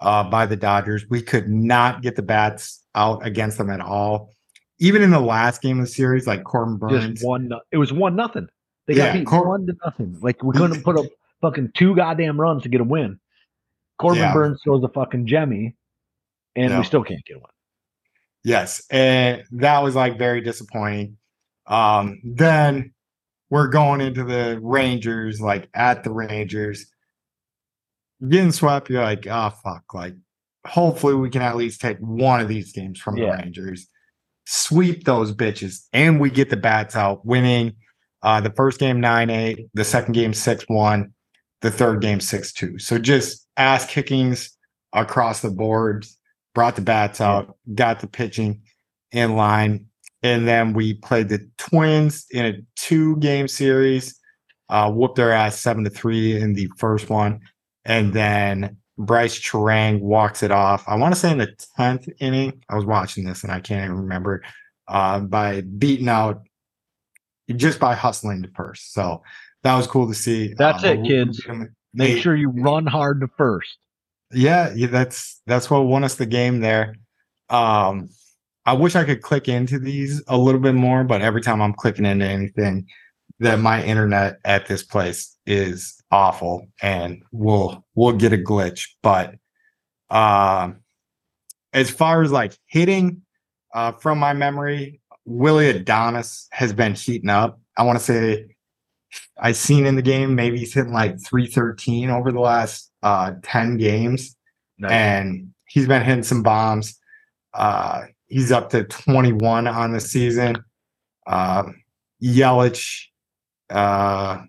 uh, by the Dodgers. We could not get the bats out against them at all. Even in the last game of the series, like Corbin Burnes, Just one. It was one nothing. They got Yeah, beat Cor- one to nothing. Like we couldn't put up fucking two goddamn runs to get a win. Corbin Yeah. Burnes throws a fucking Jemmy, and we still can't get one. Yes, and that was like very disappointing. Um, then we're going into the Rangers, like at the Rangers, getting swept. You're like, oh fuck! Like, hopefully we can at least take one of these games from Yeah. the Rangers, sweep those bitches, and we get the bats out, winning uh, the first game nine eight, the second game six one, the third game six two. So just ass kickings across the boards. Brought the bats out, got the pitching in line, and then we played the Twins in a two game series. Uh, whooped their ass seven to three in the first one, and then Brice Turang walks it off. I want to say in the tenth inning. I was watching this and I can't even remember. Uh, by beating out just by hustling to first. So that was cool to see. That's Uh, it, kids. Make sure you run hard to first. yeah, yeah, that's that's what won us the game there. Um, I wish I could click into these a little bit more, but every time I'm clicking into anything, that my internet at this place is awful, and we'll we'll get a glitch. But um, as far as like hitting, uh, from my memory, Willy Adames has been heating up. I want to say I seen in the game maybe he's hitting like 313 over the last uh 10 games and he's been hitting some bombs. Uh, he's up to 21 on the season. Um, Yelich, uh,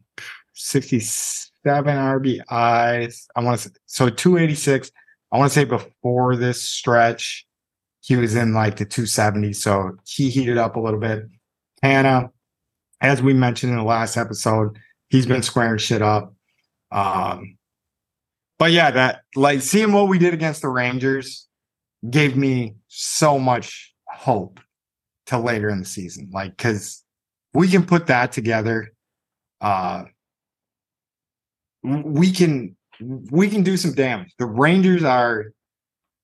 67 RBIs. I want to say so 286. I want to say before this stretch, he was in like the 270. So he heated up a little bit. Hannah, as we mentioned in the last episode, he's been squaring shit up. Um, but yeah, that like seeing what we did against the Rangers gave me so much hope to later in the season. Like, cause we can put that together. Uh, we can, we can do some damage. The Rangers are,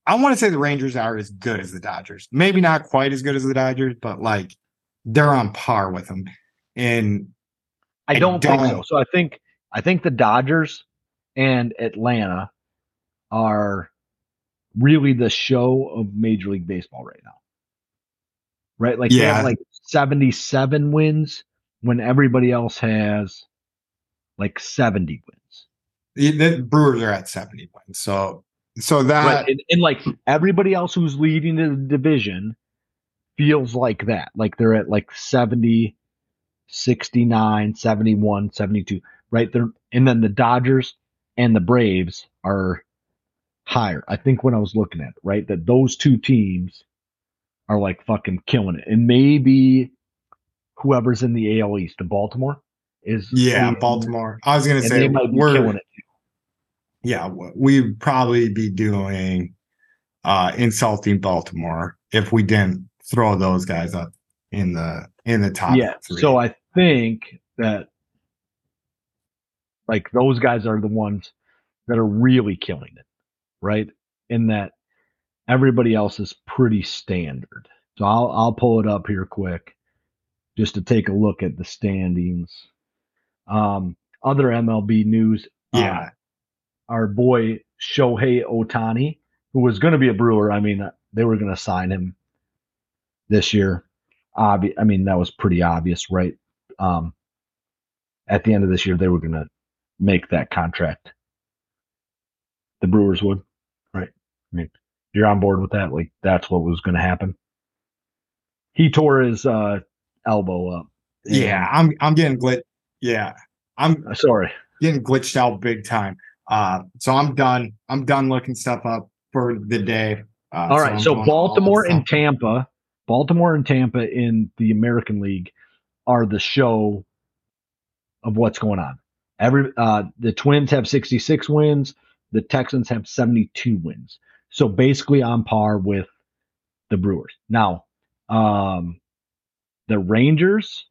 I want to say the Rangers are as good as the Dodgers. Maybe not quite as good as the Dodgers, but like they're on par with them. And I I don't, think so. So I think I think the Dodgers and Atlanta are really the show of Major League Baseball right now. Right? Like they Yeah. have like 77 wins when everybody else has like 70 wins. The, Brewers are at 70 wins. So, so that, Right. And, and like everybody else who's leading the division feels like that. Like they're at like 70, 69, 71, 72, right? They're, and then the Dodgers and the Braves are higher. I think when I was looking at it, right, that those two teams are like fucking killing it. And maybe whoever's in the AL East in Baltimore is yeah, Baltimore. I was going to say, they might be we're, killing it. Yeah, we'd probably be doing uh insulting Baltimore if we didn't throw those guys up in the in the top. yeah. three. So I think that like those guys are the ones that are really killing it, right? In that everybody else is pretty standard. So I'll I'll pull it up here quick just to take a look at the standings. Um, other MLB news. uh, Yeah. Our boy Shohei Ohtani, who was going to be a Brewer. I mean, they were going to sign him this year. Obvi- I mean, that was pretty obvious, right? Um, at the end of this year, they were going to make that contract. The Brewers would, right? I mean, you're on board with that. Like, that's what was going to happen. He tore his uh, elbow up. Yeah. I'm I'm getting glitch. Yeah. I'm Uh, Sorry. getting glitched out big time. Uh, so I'm done. I'm done looking stuff up for the day. Uh, All right. I'm So, Baltimore and. Tampa, Baltimore and Tampa in the American League are the show of what's going on. Every uh, the Twins have 66 wins, the Texans have 72 wins. So basically on par with the Brewers. Now, um, the Rangers,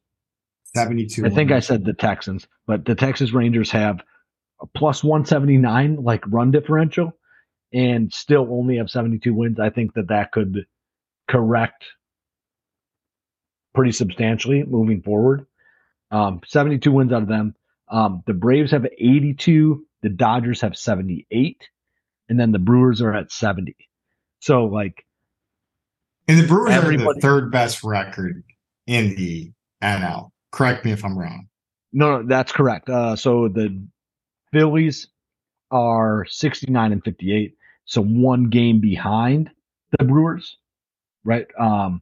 72. I think I said the Texans, but the Texas Rangers have a plus 179 like run differential and still only have 72 wins. I think that that could correct pretty substantially moving forward. Um, 72 wins out of them. Um, the Braves have 82, the Dodgers have 78, and then the Brewers are at 70. So like And the Brewers are Everybody- the third best record in the NL. Correct me if I'm wrong. No, no, that's correct. Uh, so the Phillies are 69 and 58, so one game behind the Brewers, right? Um,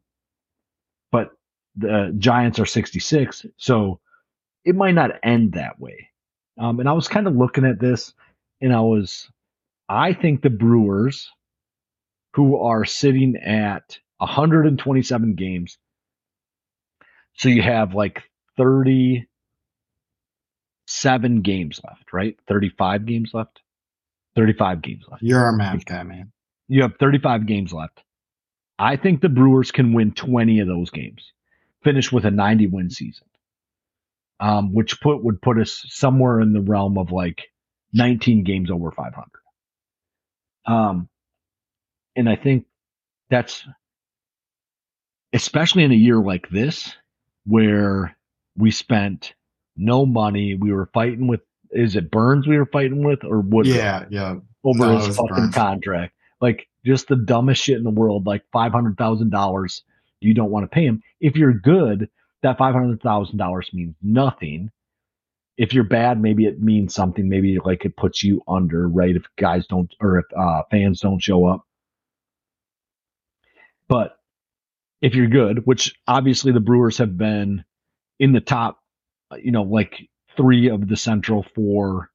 but the Giants are 66, so it might not end that way. Um, and I was kind of looking at this, and I was, I think the Brewers, who are sitting at 127 games, so you have like 30 seven games left, right? 35 games left. 35 games left. You're a math guy, man. You have 35 games left. I think the Brewers can win 20 of those games, finish with a 90 win season, um, which put would put us somewhere in the realm of like 19 games over 500. Um, and I think that's especially in a year like this where we spent no money. We were fighting with is it Burnes we were fighting with or Woodruff? Yeah, yeah. over No, his fucking Burnes. contract. Like just the dumbest shit in the world. Like five hundred thousand dollars, you don't want to pay him. If you're good, that five hundred thousand dollars means nothing. If you're bad, maybe it means something. Maybe like it puts you under, right? If guys don't or if uh, fans don't show up. But if you're good, which obviously the Brewers have been in the top, you know, like three of the Central for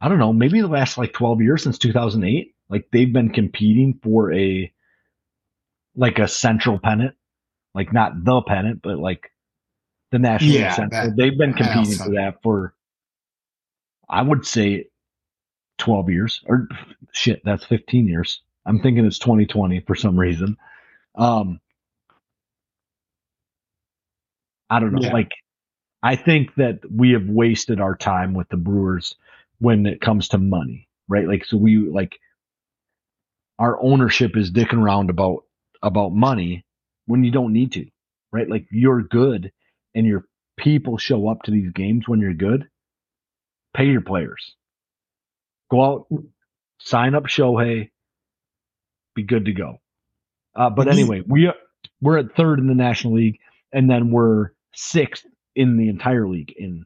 I don't know, maybe the last like 12 years since 2008. Like they've been competing for a like a central pennant, like not the pennant, but like the national Yeah, central. that- they've been competing for that for I would say 12 years or shit, that's 15 years. I'm thinking it's 2020 for some reason. Um I don't know. Yeah. Like I think that we have wasted our time with the Brewers when it comes to money, right? Like, so we like our ownership is dicking around about about money when you don't need to, right? Like you're good and your people show up to these games when you're good. Pay your players. Go out, sign up Shohei, be good to go. Uh, but anyway, we are we're at third in the National League, and then we're sixth in the entire league in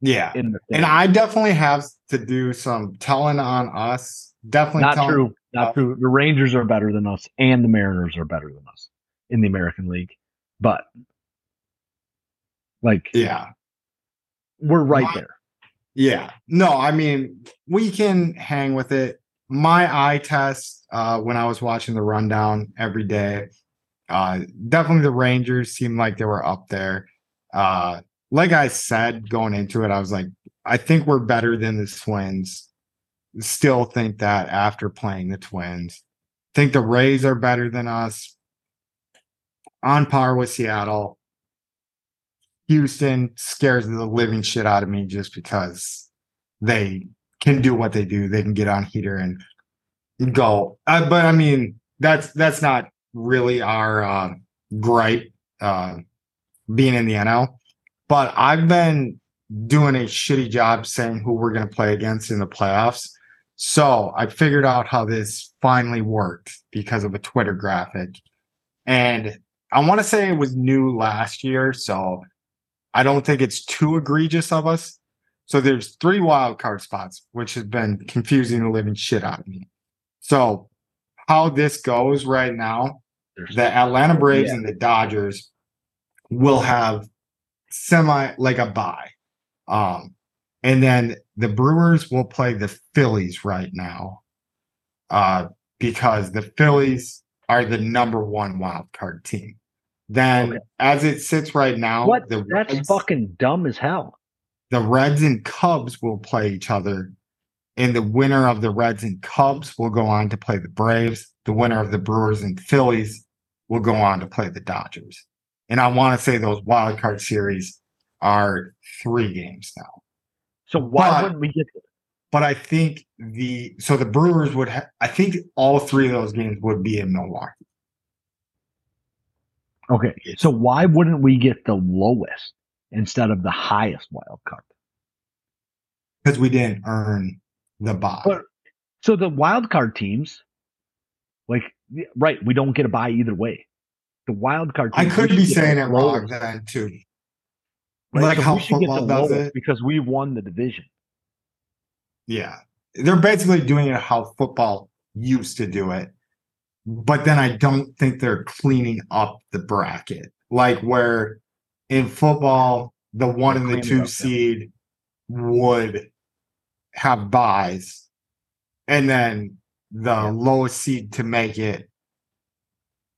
Yeah. in the And I definitely have to do some telling on us. Definitely not telling- true, not uh, true. The Rangers are better than us, and the Mariners are better than us in the American League. But like Yeah. we're right My- there. Yeah. No, I mean, we can hang with it. My eye test uh when I was watching the rundown every day, uh definitely the Rangers seemed like they were up there. Uh like I said going into it, I was like, I think we're better than the Twins. Still think that after playing the Twins. Think the Rays are better than us. On par with Seattle. Houston scares the living shit out of me just because they can do what they do. They can get on heater and go. Uh, but I mean, that's that's not really our uh, gripe uh, being in the NL. But I've been doing a shitty job saying who we're going to play against in the playoffs. So I figured out how this finally worked because of a Twitter graphic. And I want to say it was new last year. So I don't think it's too egregious of us. So there's three wild card spots, which has been confusing the living shit out of me. So how this goes right now, the Atlanta Braves Yeah. and the Dodgers will have semi like a bye. Um, and then the Brewers will play the Phillies right now. Uh, because the Phillies are the number one wild card team. Then Okay. as it sits right now, what? the That's Reds- fucking dumb as hell. the Reds and Cubs will play each other. And the winner of the Reds and Cubs will go on to play the Braves. The winner of the Brewers and Phillies will go on to play the Dodgers. And I want to say those wild card series are three games now. So why But- wouldn't we get? But I think the so the Brewers would have I think all three of those games would be in Milwaukee. Okay, so why wouldn't we get the lowest instead of the highest wild card? Because we didn't earn the bye. But- So the wild card teams, like right, we don't get a buy either way. The wild card. I could be saying it wrong then too. right? Like So how we should get the football does it. because we won the division. Yeah. They're basically doing it how football used to do it. But then I don't think they're cleaning up the bracket. Like where in football, the one and the two seed would have buys. And then the Yeah. lowest seed to make it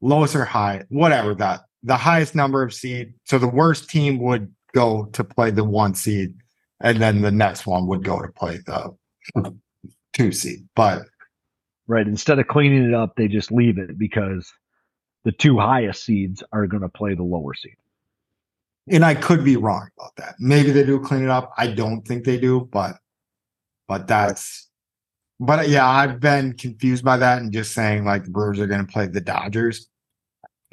lowest or high, whatever that the highest number of seed. So the worst team would go to play the one seed, and then the next one would go to play the two seed. But Right. Instead of cleaning it up, they just leave it because the two highest seeds are going to play the lower seed. and I could be wrong about that. Maybe they do clean it up. I don't think they do, but but that's but yeah, I've been confused by that and just saying like the Brewers are going to play the Dodgers,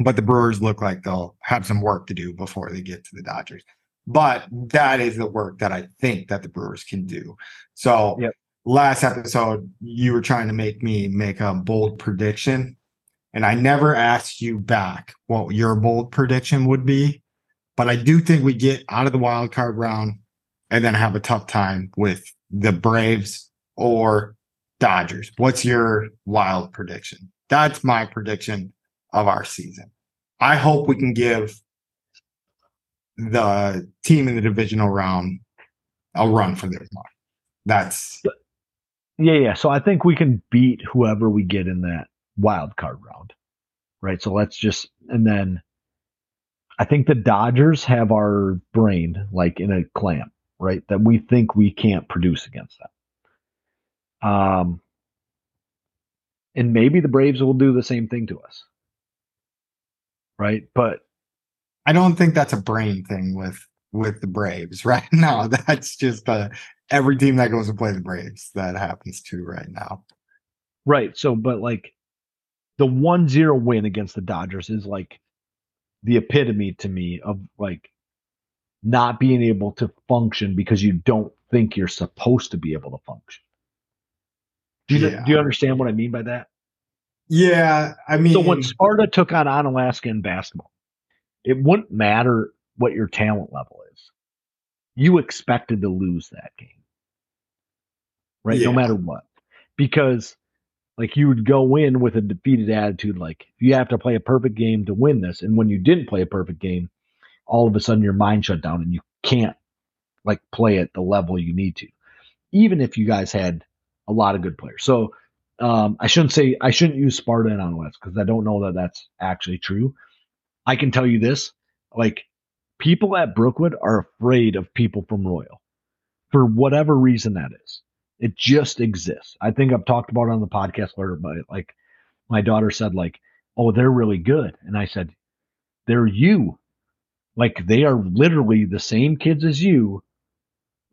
but the Brewers look like they'll have some work to do before they get to the Dodgers. But that is the work that I think that the Brewers can do. So Yep. last episode, you were trying to make me make a bold prediction, and I never asked you back what your bold prediction would be. But I do think we get out of the wild card round and then have a tough time with the Braves or Dodgers. What's your wild prediction? That's my prediction of our season. I hope we can give the team in the divisional round a run for their money. That's Yeah, yeah. So I think we can beat whoever we get in that wild card round. Right. So let's just and then I think the Dodgers have our brain like in a clamp, right? That we think we can't produce against them. Um and maybe the Braves will do the same thing to us. Right? But I don't think that's a brain thing with with the Braves right now. That's just uh, every team that goes to play the Braves that happens to right now. Right. So, but like the 1 0 win against the Dodgers is like the epitome to me of like not being able to function because you don't think you're supposed to be able to function. Do you, Yeah. do you understand what I mean by that? Yeah, I mean, So when Sparta took on Onalaska in basketball, it wouldn't matter what your talent level is. You expected to lose that game. Right? No matter what. Because like you would go in with a defeated attitude like you have to play a perfect game to win this and when you didn't play a perfect game all of a sudden your mind shut down and you can't like play at the level you need to even if you guys had a lot of good players so um, I shouldn't say I shouldn't use Sparta and Onwest because I don't know that that's actually true. I can tell you this: like people at Brookwood are afraid of people from Royall for whatever reason that is. It just exists. I think I've talked about it on the podcast later, but like my daughter said, like, "Oh, they're really good," and I said, "They're you." Like they are literally the same kids as you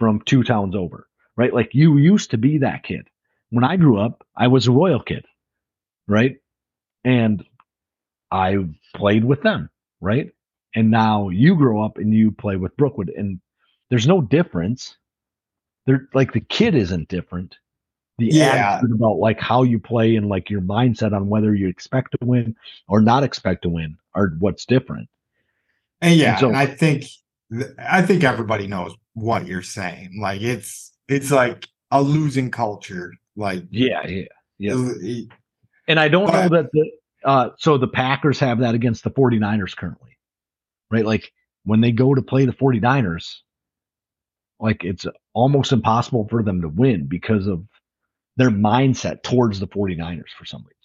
from two towns over, right? Like you used to be that kid when I grew up, I was a royal kid, right? and I played with them, right? And now you grow up and you play with Brookwood, and there's no difference. They're like the kid isn't different. The Yeah. attitude about like how you play and like your mindset on whether you expect to win or not expect to win are what's different. And yeah, And I think I think everybody knows what you're saying. Like it's it's like a losing culture. Like Yeah, yeah. Yeah. And I don't know that the uh so the Packers have that against the 49ers currently. Right? Like when they go to play the 49ers, like it's almost impossible for them to win because of their mindset towards the 49ers for some reason.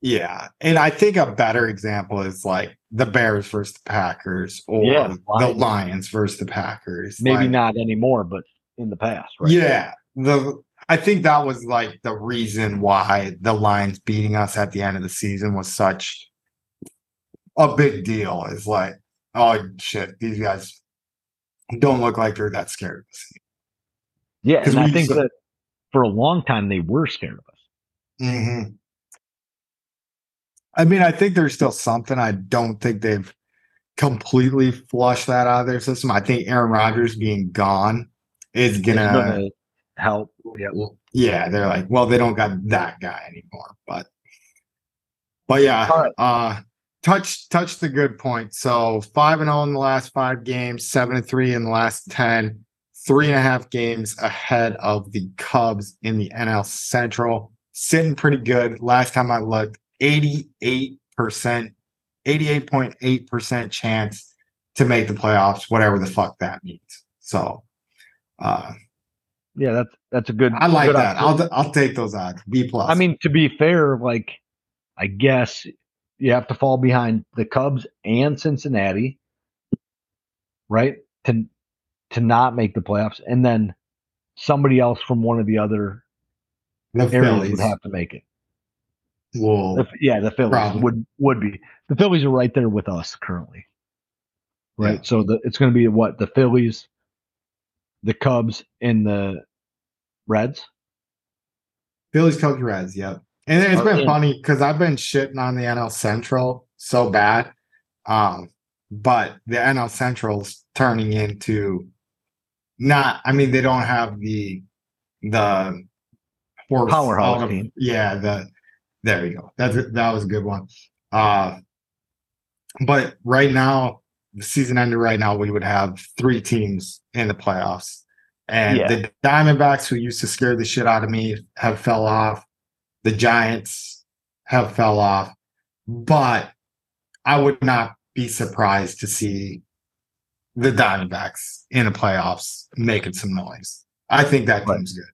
Yeah, and I think a better example is like the Bears versus the Packers or Yeah, the Lions. Lions versus the Packers. Maybe Like, not anymore, but in the past, right? Yeah, the I think that was like the reason why the Lions beating us at the end of the season was such a big deal. Is like, oh shit, these guys don't look like they're that scared of us. Yeah, and I think to- that for a long time they were scared of us. Mm-hmm. I mean, I think there's still something. I don't think they've completely flushed that out of their system. I think Aaron Rodgers being gone is gonna, gonna help. Yeah. yeah, they're like, well, they don't got that guy anymore. But but yeah, All right. uh touch touch the good point. So five and zero in the last five games, seven and three in the last ten, three and a half games ahead of the Cubs in the NL Central. Sitting pretty good. Last time I looked, 88%, 88.8% chance to make the playoffs, whatever the fuck that means. So uh Yeah, that's that's a good I like good that. opportunity. I'll I'll take those odds. B plus. I mean, to be fair, like I guess you have to fall behind the Cubs and Cincinnati, right? To to not make the playoffs, and then somebody else from one of the other the areas Phillies would have to make it. The- yeah, the Phillies Probably. would would be. The Phillies are right there with us currently, right? Yeah. So the, it's going to be what the Phillies, the Cubs, and the Reds. Phillies, Cubs, Reds. Yep. And it's been funny because I've been shitting on the NL Central so bad, um, but the NL Central's turning into not. I mean, they don't have the the horse Powerhouse team. Yeah. The there you go. That's a- that was a good one. Uh, but right now, the season ended right now. We would have three teams in the playoffs. And Yeah. the Diamondbacks, who used to scare the shit out of me, have fell off. The Giants have fell off. But I would not be surprised to see the Diamondbacks in the playoffs making some noise. I think that team's good.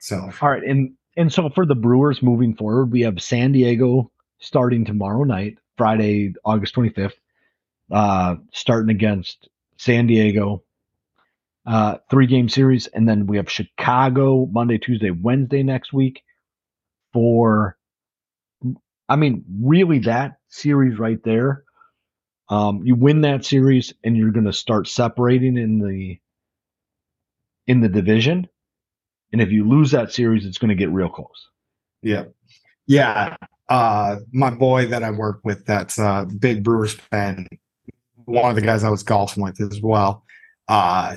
So All right, and and so for the Brewers moving forward, we have San Diego starting tomorrow night, Friday, August twenty fifth, uh, starting against San Diego, uh, three game series, and then we have Chicago Monday, Tuesday, Wednesday next week. For, I mean, really that series right there. Um, you win that series, and you're going to start separating in the in the division. And if you lose that series, it's going to get real close. Yeah. Yeah. Uh my boy that I work with that's a big Brewers fan, one of the guys I was golfing with as well. Uh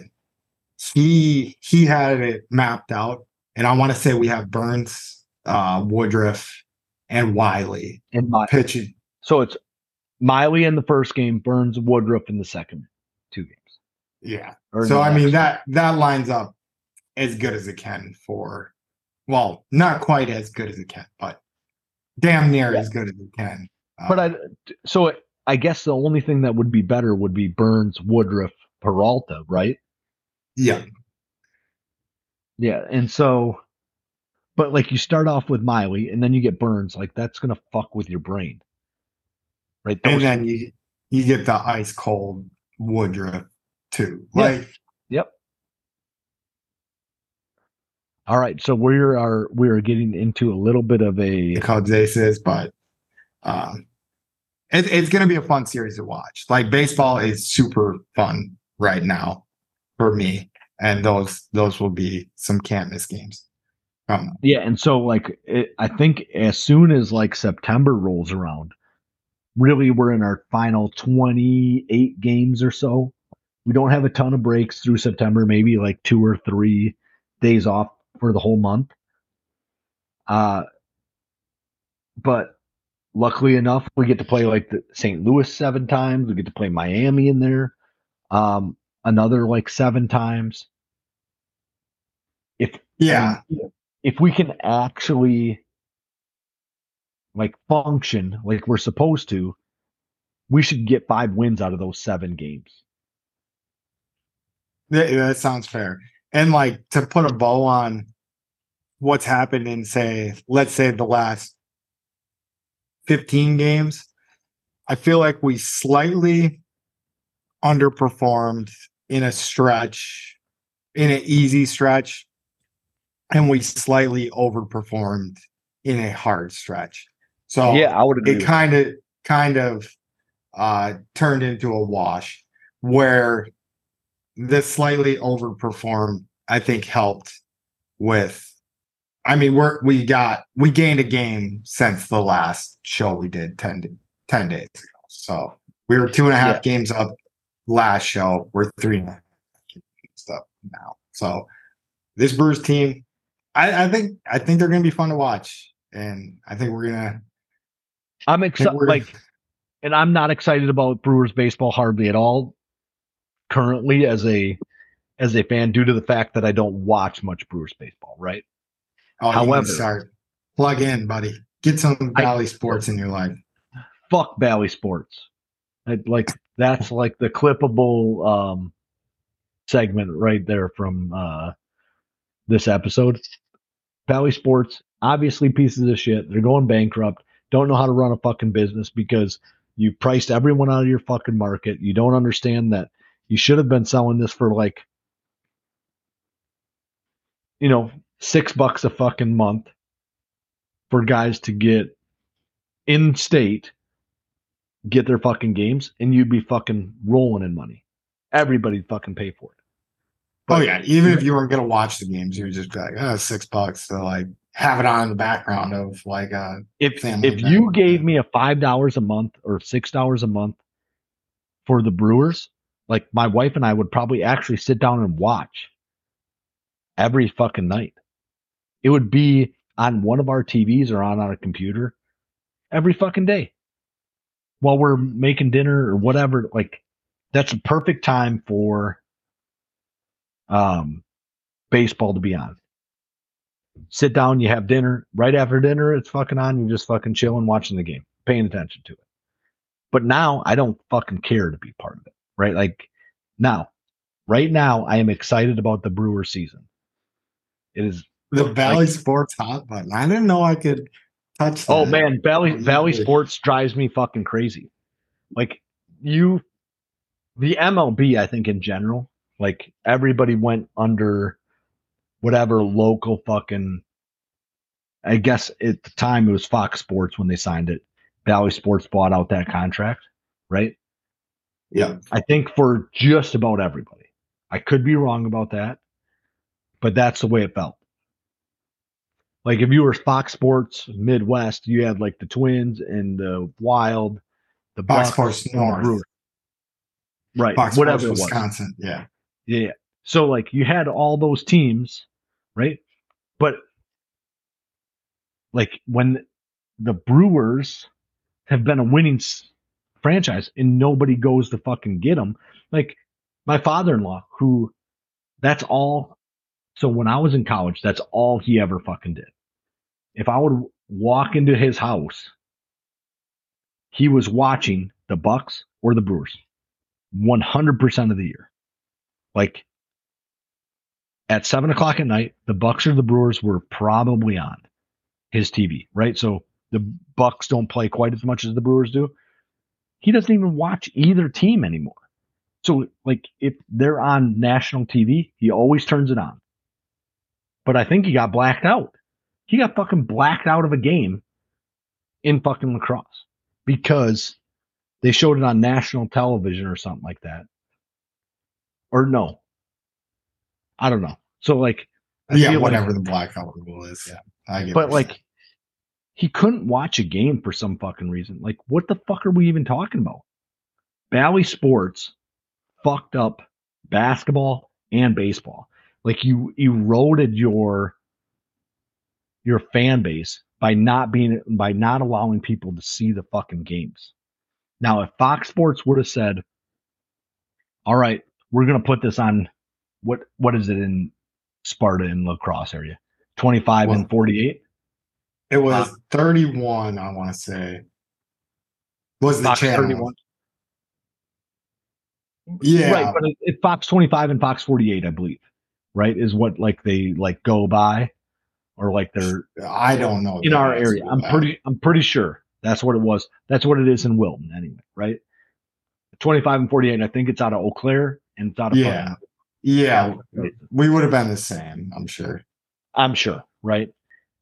he he had it mapped out. And I want to say we have Burnes, uh Woodruff, and Miley And my, pitching. so it's Miley in the first game, Burnes, Woodruff in the second two games. Yeah. Or So I mean that that lines up as good as it can for well, not quite as good as it can, but damn near Yeah. as good as it can. Uh, But I so I guess the only thing that would be better would be Burnes, Woodruff, Peralta, right? yeah, Yeah, and so, but like you start off with Miley, and then you get Burnes, like that's gonna fuck with your brain, right? and then you you get the ice cold Woodruff too. Like Yep. All right, so we are we are getting into a little bit of a Cubs aces, but um, it, it's going to be a fun series to watch. Like baseball is super fun right now for me, and those those will be some can't miss games. From Yeah, and so like it, I think as soon as like September rolls around, really we're in our final 28 games or so. We don't have a ton of breaks through September, maybe like two or three days off for the whole month. Uh but luckily enough, we get to play like the St. Louis seven times. We get to play Miami in there, um, another like seven times. If yeah, if we can actually like function like we're supposed to, we should get five wins out of those seven games. that, that sounds fair. And like to put a bow on what's happened in say, let's say the last 15 games, I feel like we slightly underperformed in a stretch, in an easy stretch, and we slightly overperformed in a hard stretch. So yeah I would it kind of kind of uh turned into a wash where the slightly overperformed I think helped with I mean we're we got we gained a game since the last show we did 10, 10 days ago. So we were two and a half Yeah. games up last show. We're three and a half games up now. So this Brewers team, I, I think I think they're gonna be fun to watch. And I think we're gonna I'm excited like and I'm not excited about Brewers baseball hardly at all currently as a as a fan due to the fact that I don't watch much Brewers baseball, right? Oh, However- start plug in, buddy. Get some I- Bally sports in your life. fuck Bally Sports. I, like that's like the clippable um segment right there from uh this episode. Bally Sports, obviously pieces of shit. They're going bankrupt. Don't know how to run a fucking business because you priced everyone out of your fucking market. You don't understand that you should have been selling this for like you know, six bucks a fucking month for guys to get in state get their fucking games and you'd be fucking rolling in money. Everybody'd fucking pay for it. oh yeah, even if you weren't gonna watch the games, you would just be like, oh, six bucks to like have it on in the background of like uh If Family if you gave me a five dollars a month or six dollars a month for the Brewers, like my wife and I would probably actually sit down and watch every fucking night. It would be on one of our TVs or on our computer every fucking day while we're making dinner or whatever. Like that's a perfect time for um baseball to be on. Sit down, you have dinner. Right after dinner, it's fucking on. You're just fucking chilling, watching the game, paying attention to it. But now I don't fucking care to be part of it, right? Like now, right now, I am excited about the Brewer season. It is the Like- Bally Sports hot button. I didn't know I could touch oh, that. Oh man, Bally Bally Sports drives me fucking crazy. Like you, the MLB, I think in general, like everybody went under whatever local fucking. I guess at the time it was Fox Sports when they signed it. Bally Sports bought out that contract, right? Yeah. I think for just about everybody. I could be wrong about that, but that's the way it felt. Like if you were Fox Sports Midwest, you had like the Twins and the Wild, the Fox Bucks, Sports North. Brewers. right? Fox whatever Sports it was. Wisconsin. Yeah. Yeah. So like you had all those teams, right? But like when the Brewers have been a winning franchise and nobody goes to fucking get them, like my father-in-law, who that's all. So when I was in college, that's all he ever fucking did. If I would walk into his house, he was watching the Bucks or the Brewers, one hundred percent of the year. Like at seven o'clock at night, the Bucks or the Brewers were probably on his TV, right? So the Bucks don't play quite as much as the Brewers do. He doesn't even watch either team anymore. So like if they're on national TV, he always turns it on. But I think he got blacked out. He got fucking blacked out of a game in fucking La Crosse because they showed it on national television or something like that. Or no, I don't know. So like I yeah, whatever the blackout rule is. Yeah, I get. but like he couldn't watch a game for some fucking reason. Like, what the fuck are we even talking about? Bally Sports fucked up basketball and baseball. Like you eroded your your fan base by not being by not allowing people to see the fucking games. Now, if Fox Sports would have said, "All right, we're gonna put this on what what is it in Sparta and La Crosse area, twenty five and forty eight, It was Uh, 31, I want to say. Was the Fox channel. 31. Yeah. Right, but it, it Fox 25 and Fox 48, I believe, right, is what like they like go by, or like they're I don't know. in our area. I'm that. pretty, I'm pretty sure that's what it was. That's what it is in Wilton, anyway, right? 25 and 48. I think it's out of Eau Claire and it's out of Yeah. Yeah. We would have been the same, I'm sure. I'm sure, right?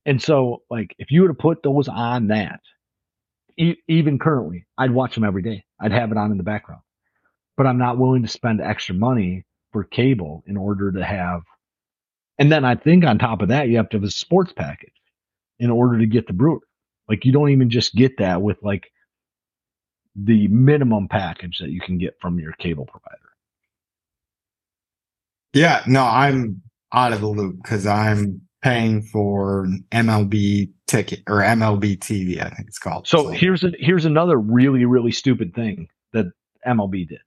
And so, like, if you were to put those on that, e- even currently, I'd watch them every day. I'd have it on in the background, but I'm not willing to spend extra money for cable in order to have. And then I think on top of that, you have to have a sports package in order to get the brewer. Like, you don't even just get that with like the minimum package that you can get from your cable provider. Yeah, no, I'm out of the loop because I'm paying for an MLB ticket or MLB TV, I think it's called. So here's a, here's another really really stupid thing that MLB did.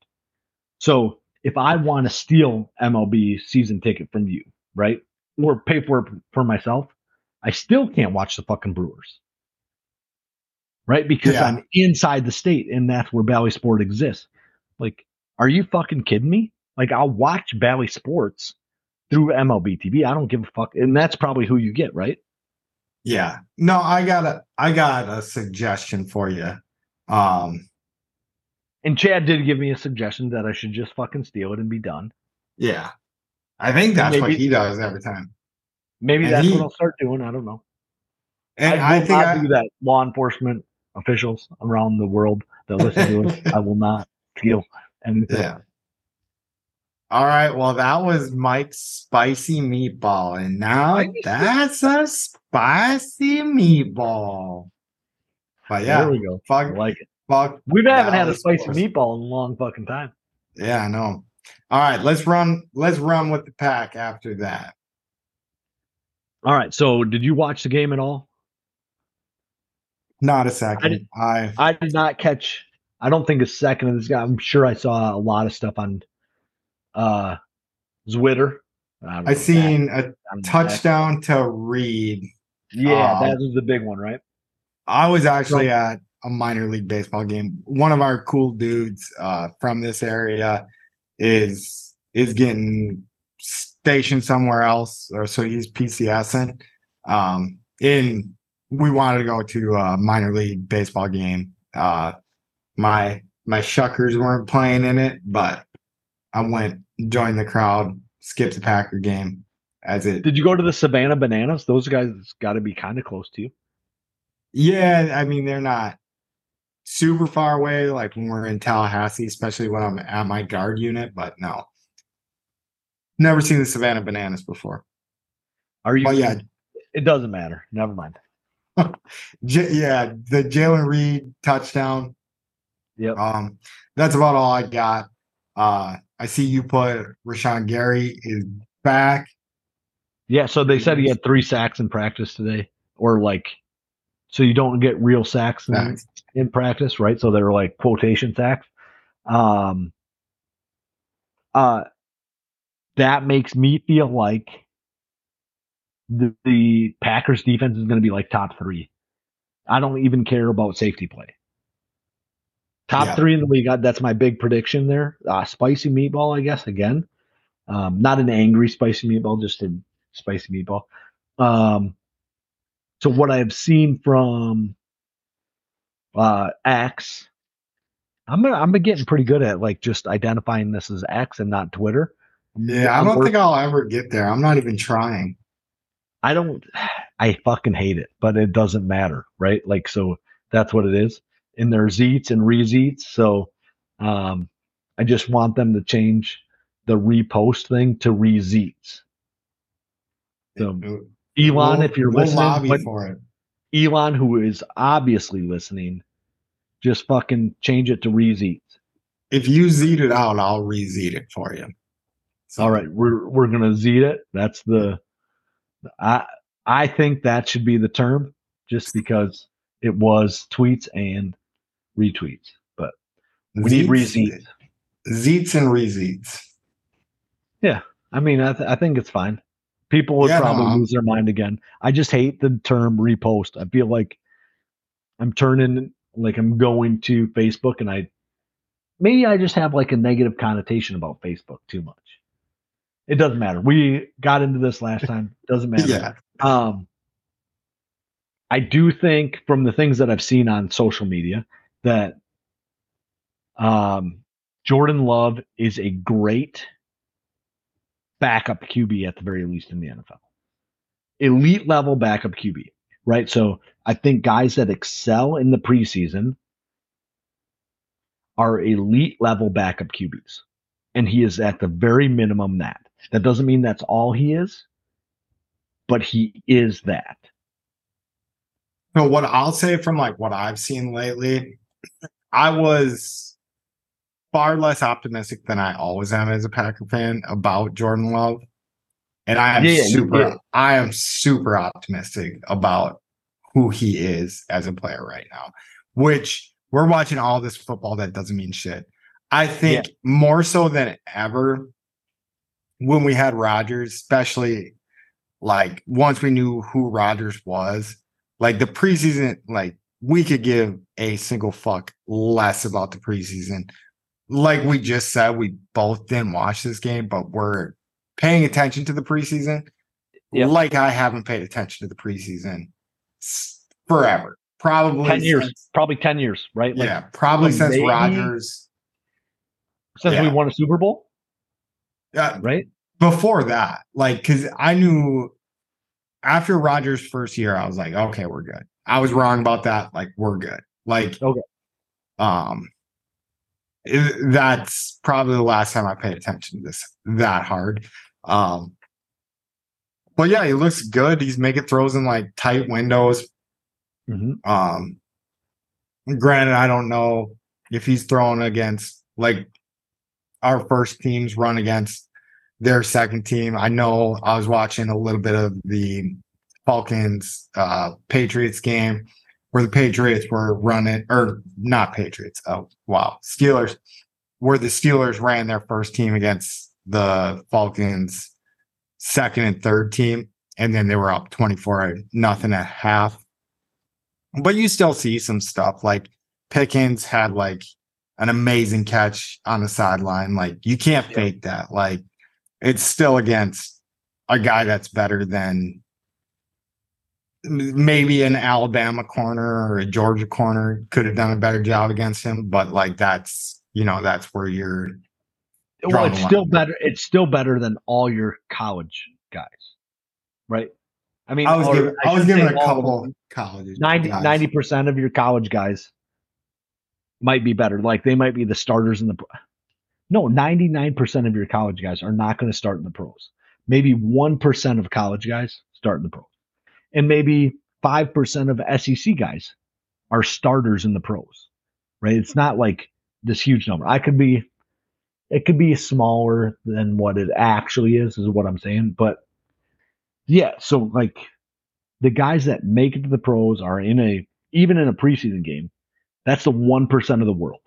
So if I want to steal MLB season ticket from you, right, or pay for it for myself, I still can't watch the fucking Brewers, right? Because Yeah. I'm inside the state, and that's where Bally Sport exists. Like, are you fucking kidding me? Like, I'll watch Bally Sports through MLB TV. I don't give a fuck, and that's probably who you get, right? yeah. No, I got a I got a suggestion for you. Um And Chad did give me a suggestion that I should just fucking steal it and be done. yeah. I think that's what he does every time. Maybe And that's he- what I'll start doing. I don't know. And I I, think not I, do that. Law enforcement officials around the world that listen to us, I will not steal anything. Yeah. All right. Well, that was Mike's spicy meatball. And now that's a spicy meatball. But yeah, There we go. I fuck, like it. fuck. We haven't had a spicy Stars. meatball in a long fucking time. Yeah, I know. All right, let's run. Let's run with the pack after that. All right. So, did you watch the game at all? Not a second. did- I, I did not catch. I don't think a second of this guy. I'm sure I saw a lot of stuff on uh Zwitter. I, I seen a that- on- touchdown to Reed. Yeah, Um, that was the big one, right? I was actually at a minor league baseball game. One of our cool dudes uh, from this area is is getting stationed somewhere else, or so he's PCSing. Um, in we wanted to go to a minor league baseball game. Uh, my my shuckers weren't playing in it, but I went joined the crowd, skipped the Packer game as it Did you go to the Savannah Bananas? Those guys got to be kind of close to you. Yeah, I mean they're not super far away like when we're in Tallahassee, especially when I'm at my guard unit, but no. Never seen the Savannah bananas before. Are you? But yeah, It doesn't matter. Never mind. J- yeah, the Jayden Reed touchdown. Yep. Um, that's about all I got. Uh I see you put Rashan Gary is back. Yeah. So they said he had three sacks in practice today, or like, so you don't get real sacks in, in practice, right? So they're like quotation sacks. Um. Uh, that makes me feel like the, the Packers defense is going to be like top three. I don't even care about safety play. Top Yeah. three in the league. That's my big prediction there. Uh, spicy meatball, I guess. Again, um, not an angry spicy meatball, just a spicy meatball. Um, so what I have seen from uh, X, I'm gonna, I'm getting pretty good at like just identifying this as X and not Twitter. Yeah, I don't think I'll ever get there. I'm not even trying. I don't I fucking hate it, but it doesn't matter, right? Like so that's what it is. And their eats and rezeats. So um I just want them to change the repost thing to rezeats. So Elon, We'll- if you're we'll listening, lobby but for it. Elon, who is obviously listening, just fucking change it to Reezy. If you zeet it out, I'll rezeet it for you. So, All right, we're we're gonna zeet it. That's the I I think that should be the term, just because it was tweets and retweets. But we need Zeets- rezeets. Zeets and rezeets. Yeah. I mean, I, th- I think it's fine. People would Yeah, probably I'm- lose their mind again. I just hate the term repost. I feel like I'm turning like I'm going to Facebook and I maybe I just have like a negative connotation about Facebook too much. It doesn't matter. We got into this last time. Doesn't matter. Yeah. Um, I do think from the things that I've seen on social media that um, Jordan Love is a great backup QB at the very least in the NFL. Elite level backup QB, right? So I think guys that excel in the preseason are elite level backup QBs. And he is at the very minimum that. That doesn't mean that's all he is, but he is that. So what I'll say from like what I've seen lately, I was far less optimistic than I always am as a Packer fan about Jordan Love. And I am Yeah, yeah, super yeah. I am super optimistic about who he is as a player right now. Which we're watching all this football that doesn't mean shit. I think more so than ever when we had Rodgers, especially like once we knew who Rodgers was, like the preseason, like we could give a single fuck less about the preseason. Like we just said, we both didn't watch this game, but we're paying attention to the preseason. Yep. Like I haven't paid attention to the preseason forever. Probably 10 years, since- probably 10 years, right? Like yeah, probably since Rodgers. since we won a Super Bowl, Yeah, right? before that, like, because I knew after Rodgers' first year, I was like, okay, we're good. I was wrong about that. Like, we're good. Like, Okay. um, it- that's probably the last time I paid attention to this that hard. Um, but yeah, he looks good. He's making throws in like tight windows. Mhm. Um, granted, I don't know if he's throwing against like our first teams run against their second team. I know I was watching a little bit of the Falcons uh Patriots game where the Patriots were running or not Patriots. Oh wow, Steelers where the Steelers ran their first team against the Falcons second and third team and then they were up 24 nothing at half. But you still see some stuff like Pickens had like an amazing catch on the sideline. Like you can't fake that. Like it's still against a guy that's better than maybe an Alabama corner or a Georgia corner could have done a better job against him. But like that's you know that's where you're Well, it's still better. It's still better than all your college guys, right? I mean, I was giving I was giving a couple colleges 90 percent of your college guys might be better. Like they might be the starters in the. pro- No, ninety nine percent of your college guys are not going to start in the pros. Maybe one percent of college guys start in the pros, and maybe five percent of SEC guys are starters in the pros. Right? It's not like this huge number. I could be. It could be smaller than what it actually is, is what I'm saying. But yeah, so like the guys that make it to the pros are in a even in a preseason game. That's the one percent of the world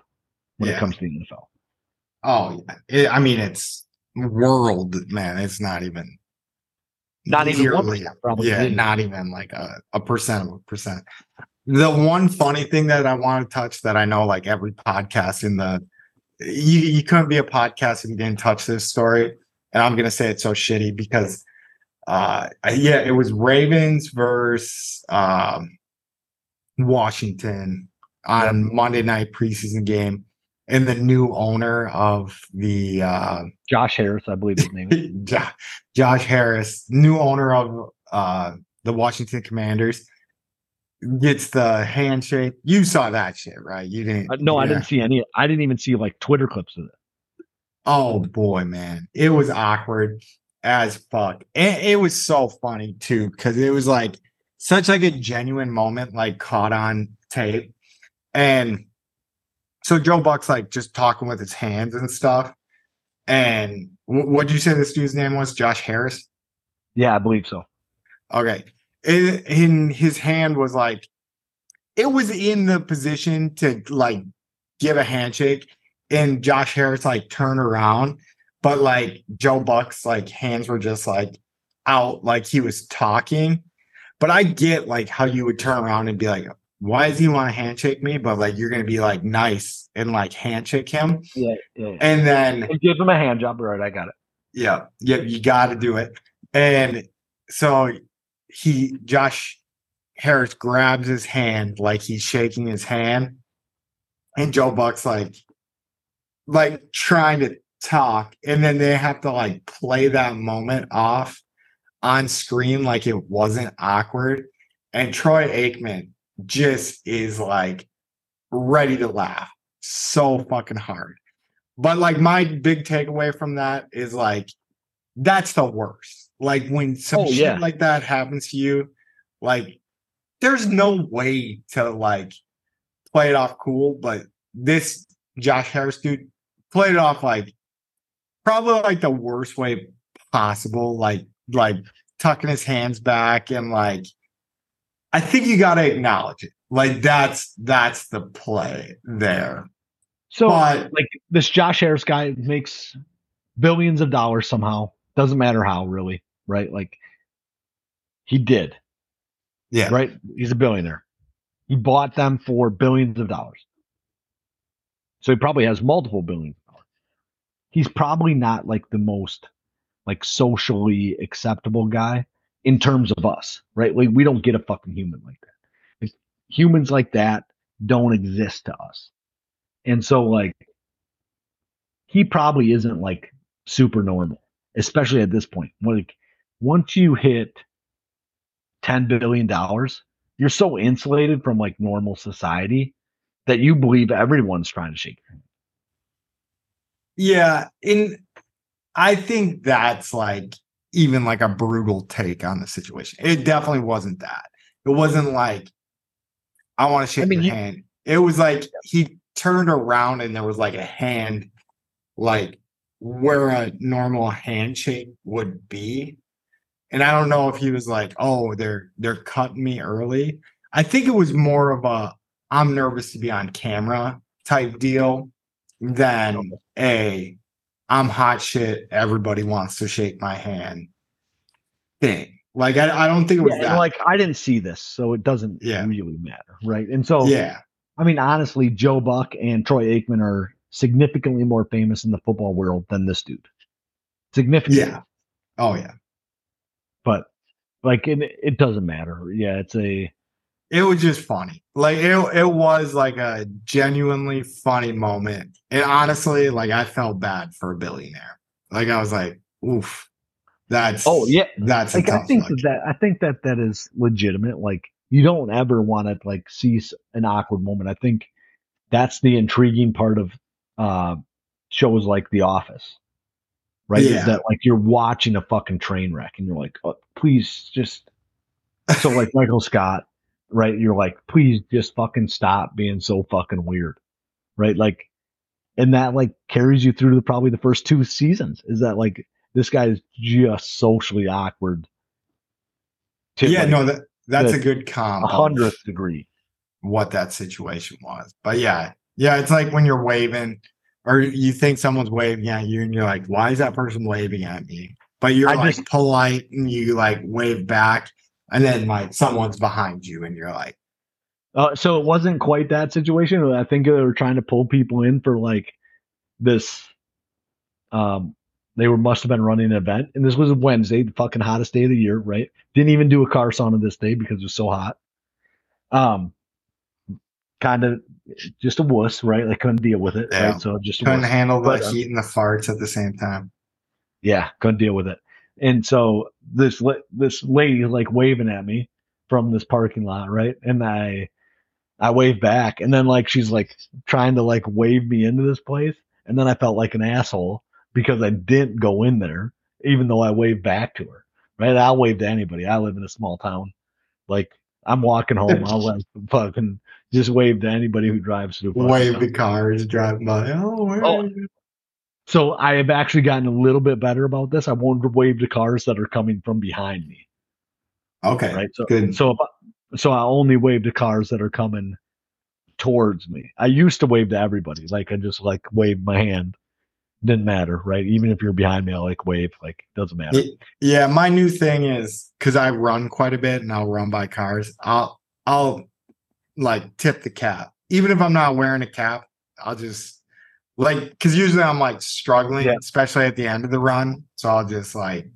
when Yeah. it comes to the NFL. Oh yeah. It- I mean it's world man. It's not even Not even 1%, probably. Yeah, Yeah. not even like a, a percent of a percent. The one funny thing that I want to touch that I know like every podcast in the you, you couldn't be a podcast if you didn't touch this story. And I'm gonna say it's so shitty because uh yeah, it was Ravens versus um Washington on Monday night preseason game. And the new owner of the uh Josh Harris, I believe his name. is. Jo- Josh Harris, new owner of uh, the Washington Commanders, gets the handshake. You saw that shit, right? You didn't? Uh, no, I didn't see any. I didn't even see like Twitter clips of it. Oh boy, man, it was awkward. as fuck. And it was so funny too, because it was like such like a genuine moment, like caught on tape. And so Joe Buck's like just talking with his hands and stuff. And what did you say this dude's name was? Josh Harris? Yeah, I believe so. Okay. In, in his hand was like it was in the position to like give a handshake and Josh Harris like turn around, but like Joe Buck's like hands were just like out like he was talking. But I get like how you would turn around and be like, why does he want to handshake me? But like you're gonna be like nice and like handshake him. Yeah, yeah. yeah. And then and give him a hand job. Right, I got it. Yeah, yeah, you gotta do it. And so he Josh Harris grabs his hand like he's shaking his hand. And Joe Buck's like like trying to talk. And then they have to like play that moment off on screen like it wasn't awkward. And Troy Aikman just is like ready to laugh so fucking hard. But like my big takeaway from that is like that's the worst. Like when some Oh, shit yeah. like that happens to you, like there's no way to like play it off cool. But this Josh Harris dude played it off like probably like the worst way possible. Like like tucking his hands back and like I think you gotta acknowledge it. Like that's that's the play there. So, But like this Josh Harris guy makes billions of dollars somehow. Doesn't matter how, really, right? Like he did, yeah, right? He's a billionaire. He bought them for billions of dollars. So he probably has multiple billions of dollars. He's probably not like the most like socially acceptable guy in terms of us, right? Like we don't get a fucking human like that. Humans like that don't exist to us. And so like he probably isn't like super normal, especially at this point. Like once you hit 10 billion dollars, you're so insulated from like normal society that you believe everyone's trying to shake your hand. Yeah, and I think that's like even like a brutal take on the situation. It definitely wasn't that. It wasn't like I want to shake I mean, your you- hand. It was like he turned around and there was like a hand like where a normal handshake would be. And I don't know if he was like, "Oh, they're they're cutting me early." I think it was more of a I'm nervous to be on camera type deal than a I'm hot shit. Everybody wants to shake my hand thing. Like I, I don't think it was Yeah, that. like I didn't see this, so it doesn't Yeah. really matter, right? And so yeah, I mean, honestly, Joe Buck and Troy Aikman are significantly more famous in the football world than this dude. Significantly. yeah. Oh yeah. But like it, it doesn't matter. Yeah, it's a It was just funny. Like it, it was like a genuinely funny moment. And honestly, like I felt bad for a billionaire. Like I was like, oof. That's oh yeah. That's Like I think look. that, that I think that that is legitimate. Like you don't ever want to like see an awkward moment. I think that's the intriguing part of uh shows like The Office. Right? Yeah. Is that like you're watching a fucking train wreck and you're like, oh, please just so like Michael Scott, right? You're like, please just fucking stop being so fucking weird, right? Like, and that like carries you through the, probably the first two seasons. Is that like this guy is just socially awkward? To yeah, like no, that that's a good comp. a hundredth degree. what that situation was. But yeah, yeah, it's like when you're waving or you think someone's waving at you and you're like, why is that person waving at me? But you're I like just- polite and you like wave back and then like someone's behind you and you're like, Uh, so it wasn't quite that situation. I think they were trying to pull people in for like this. Um, they were must have been running an event, and this was a Wednesday, the fucking hottest day of the year, right? Didn't even do a car sauna this day because it was so hot. Um, kind of just a wuss, right? They couldn't deal with it, Yeah. right? So just couldn't handle the But, uh, heat and the farts at the same time. yeah, couldn't deal with it. And so this this lady like waving at me from this parking lot, right? And I I wave back, and then like she's like trying to like wave me into this place, and then I felt like an asshole because I didn't go in there even though I waved back to her. Right? I'll wave to anybody. I live in a small town. Like I'm walking home, I'll like fucking just wave to anybody who drives through. Wave the cars driving by. Oh, where Oh. So I have actually gotten a little bit better about this. I won't wave to cars that are coming from behind me. Okay. Right. So Good. so I, so I only wave to cars that are coming towards me. I used to wave to everybody. Like I just like wave my hand. Didn't matter, right? Even if you're behind me, I like wave. Like doesn't matter. Y- Yeah, my new thing is because I run quite a bit and I'll run by cars. I'll I'll like tip the cap, even if I'm not wearing a cap. I'll just like because usually I'm like struggling, Yeah. especially at the end of the run. So I'll just like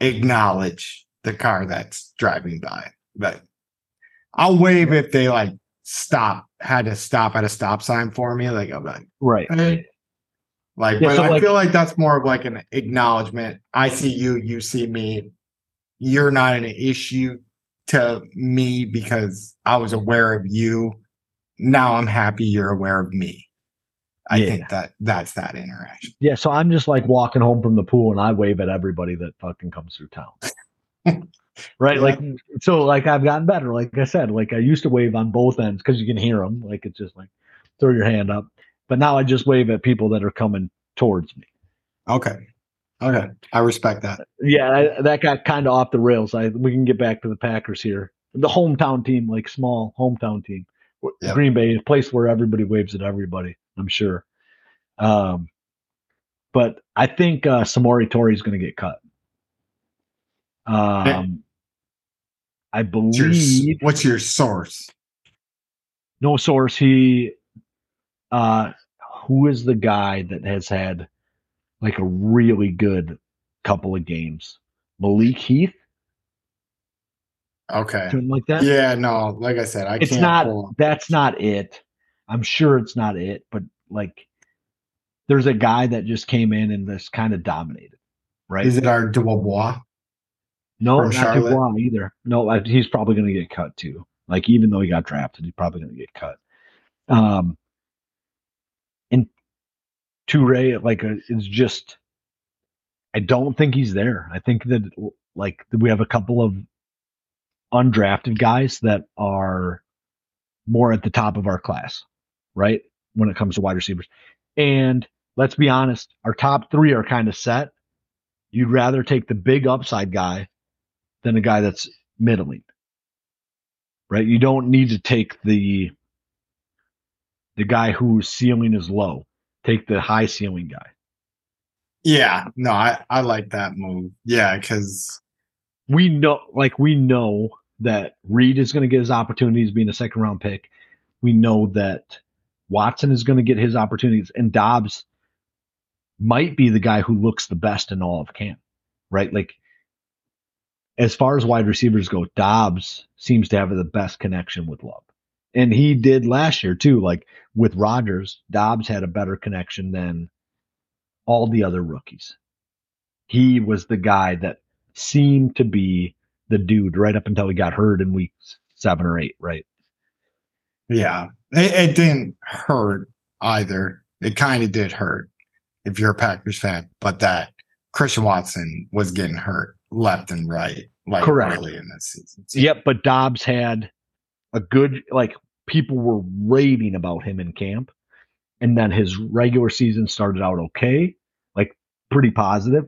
acknowledge the car that's driving by. But I'll wave if they like stop, had to stop at a stop sign for me. Like I'm like. right. Hey. Like, Yeah, but so, I like- feel like that's more of like an acknowledgement. I see you, you see me. You're not an issue to me because I was aware of you. Now I'm happy you're aware of me. I Yeah. think that that's that interaction. Yeah. So I'm just like walking home from the pool and I wave at everybody that fucking comes through town. right. Yeah. Like so. Like I've gotten better. Like I said, like I used to wave on both ends because you can hear them. Like it's just like throw your hand up. But now I just wave at people that are coming towards me. Okay. Okay. I respect that. Yeah, I, that got kind of off the rails. I we can get back to the Packers here. The hometown team, like small hometown team, Yep. Green Bay, a place where everybody waves at everybody. I'm sure. Um, but I think uh, Samori Toure is going to get cut. Um, I What's your, believe what's your source? no source. He, uh, who is the guy that has had like a really good couple of games? Malik Heath, Okay. something like that. Yeah, no, like I said, I it's can't not that's not it i'm sure it's not it but like there's a guy that just came in and just kind of dominated right Is it our DuBose? no not Charlotte? DuBose either no I, he's probably going to get cut too like even though he got drafted he's probably going to get cut um Toure like uh, it's just i don't think he's there i think that like we have a couple of undrafted guys that are more at the top of our class, right? When it comes to wide receivers. And let's be honest, our top three are kind of set. You'd rather take the big upside guy than a guy that's middling. Right? You don't need to take the the guy whose ceiling is low. Take the high ceiling guy. Yeah, no, I, I like that move. Yeah, because we know like we know that Reed is going to get his opportunities being a second round pick. We know that Watson is going to get his opportunities and Doubs might be the guy who looks the best in all of camp, right? Like as far as wide receivers go, Doubs seems to have the best connection with Love. And he did last year too. Like with Rodgers, Doubs had a better connection than all the other rookies. He was the guy that seemed to be the dude right up until he got hurt in week seven or eight, right? yeah, it, it didn't hurt either. It kind of did hurt if you're a Packers fan, but that Christian Watson was getting hurt left and right, like Correct. early in this season. So, Yep, but Doubs had a good like people were raving about him in camp. And then his regular season started out okay, like pretty positive,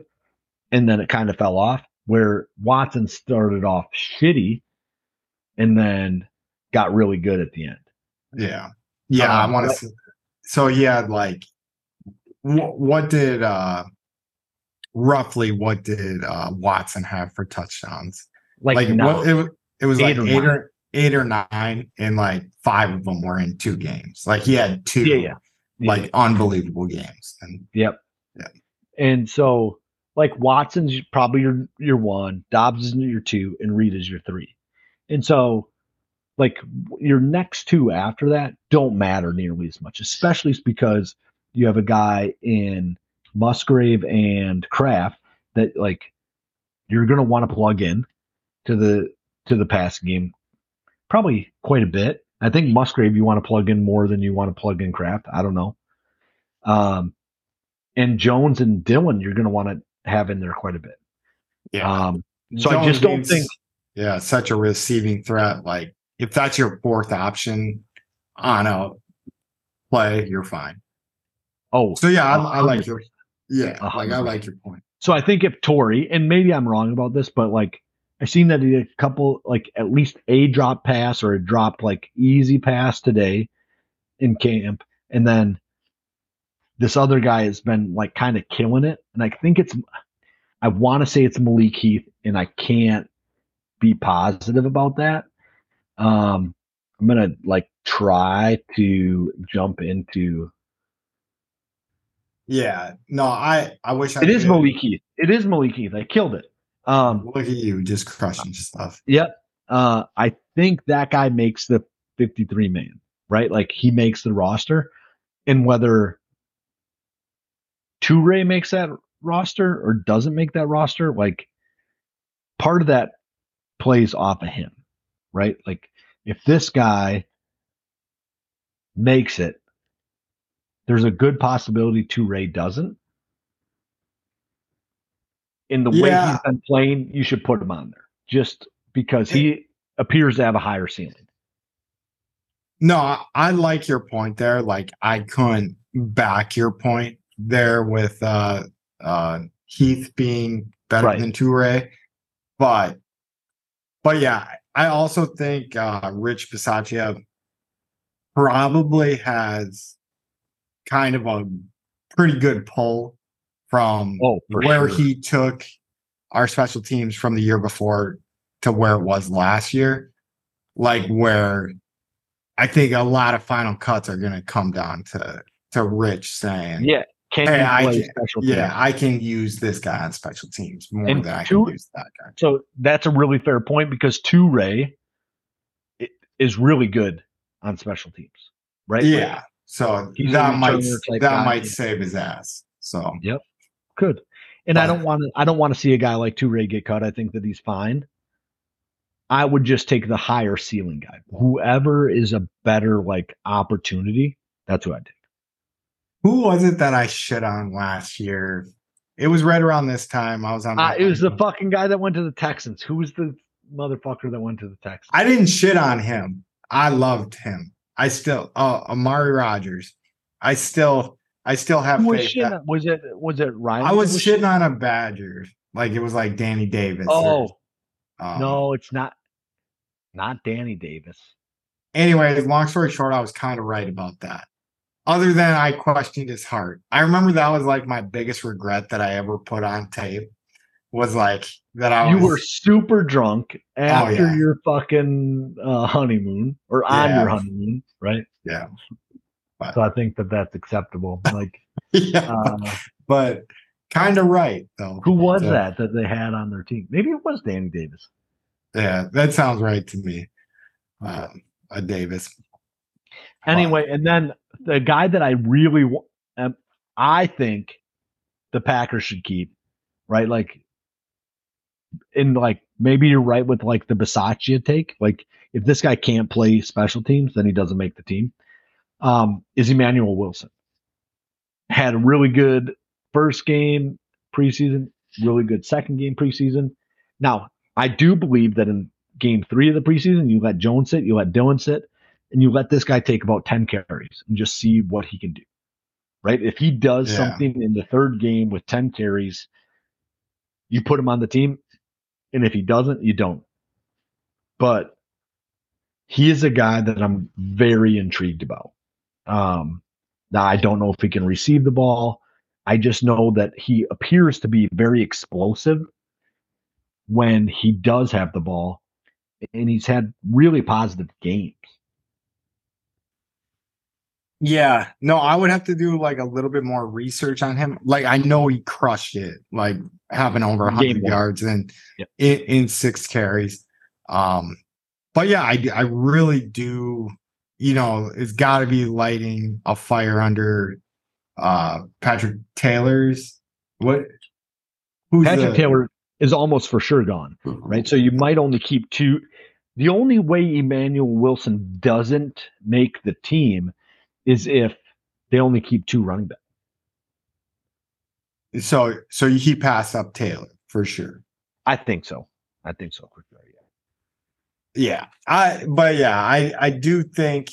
and then it kind of fell off. Where Watson started off shitty and then got really good at the end. Yeah, yeah, I Um, want but- to. So yeah, like, wh- what did uh roughly what did uh Watson have for touchdowns? Like, Like, no, what, it, it was Eight like or eight or eight or nine, and like five of them were in two games. Like he had two, Yeah, yeah. like unbelievable games. And Yep. Yeah. And so, like Watson's probably your your one, Doubs is your two, and Reed is your three. And so, like your next two after that don't matter nearly as much, especially because you have a guy in Musgrave and Kraft that like you're gonna want to plug in to the to the passing game probably quite a bit. I think Musgrave you want to plug in more than you want to plug in Kraft. I don't know. Um, and Jones and Dillon, you're going to want to have in there quite a bit. Yeah. Um, so I just don't being think- Yeah, such a receiving threat. Like if that's your fourth option on a play, you're fine. oh, So yeah, I, I like your yeah, A like I like your point. So I think if Toure, and maybe I'm wrong about this, but like I seen that he did a couple, like at least a drop pass or a drop like easy pass today in camp, and then this other guy has been like kind of killing it, and I think it's, I want to say it's Malik Heath, and I can't be positive about that. Um, I'm gonna like try to jump into. Yeah. No, I I wish I It is Malik Heath. It is Malik Heath. I killed it. Um, Look at you just crushing stuff. Yep. Uh, I think that guy makes the 53 man, right? Like he makes the roster. And whether Toure makes that roster or doesn't make that roster, like part of that plays off of him, right? Like if this guy makes it, there's a good possibility Toure doesn't. In the way he's been playing, you should put him on there just because he appears to have a higher ceiling. No, I, I like your point there. Like I couldn't back your point there with uh uh Heath being better Right. than Toure. But but yeah, I also think uh Rich Bisaccia probably has kind of a pretty good pull from Oh, where sure. he took our special teams from the year before to where it was last year. Like where I think a lot of final cuts are going to come down to to Rich saying, Yeah. Can Hey, you I play can- yeah, teams? I can use this guy on special teams more And than I can use that guy." So that's a really fair point because Toure is really good on special teams, right? Like, Yeah, so that might that guy, might save his ass. So Could. And I don't want to. I don't want to see a guy like Toure get cut. I think that he's fine. I would just take the higher ceiling guy. Whoever is a better like opportunity, that's who I take. who was it that I shit on last year? It was right around this time. I was on. Uh, it was the fucking guy that went to the Texans. Who was the motherfucker that went to the Texans? I didn't shit on him. I loved him. I still. Oh, Amari Rodgers. I still. I still have was, faith. that- on- was it was it Ryan? I that was shitting shitting- on a Badger. Like it was like Danny Davis. or, Oh um, no, it's not. Not Danny Davis. Anyway, long story short, I was kind of right about that. Other than I questioned his heart. I remember that was like my biggest regret that I ever put on tape. Was like that I was you was, were super drunk after Oh, yeah. your fucking uh, honeymoon or on Yeah. your honeymoon, right? yeah. So I think that that's acceptable. Like, yeah. uh, but kind of right though. who was So, that that they had on their team? Maybe it was Danny Davis. Yeah, that sounds right to me. Um, a Davis. Anyway, and then the guy that I really, wa- um, I think the Packers should keep, right? Like, in like maybe you're right with like the Bisaccia take. Like, if this guy can't play special teams, then he doesn't make the team. Um, is Emmanuel Wilson had a really good first game preseason, really good second game preseason. Now, I do believe that in game three of the preseason, you let Jones sit, you let Dillon sit, and you let this guy take about 10 carries and just see what he can do. Right? If he does Yeah. something in the third game with 10 carries, you put him on the team. And if he doesn't, you don't. But he is a guy that I'm very intrigued about. Um, now, I don't know if he can receive the ball. I just know that he appears to be very explosive when he does have the ball, and he's had really positive games. Yeah, no, I would have to do like a little bit more research on him. Like I know he crushed it, like having over 100 yards and in, in six carries. Um, but yeah, I I really do. You know, it's got to be lighting a fire under uh Patrick Taylor's what? Who's Patrick the- Taylor is almost for sure gone, right? So you might only keep two. The only way Emmanuel Wilson doesn't make the team is if they only keep two running backs. So so he passed up Taylor for sure. I think so. I think so. Quick yeah. I but yeah, I I do think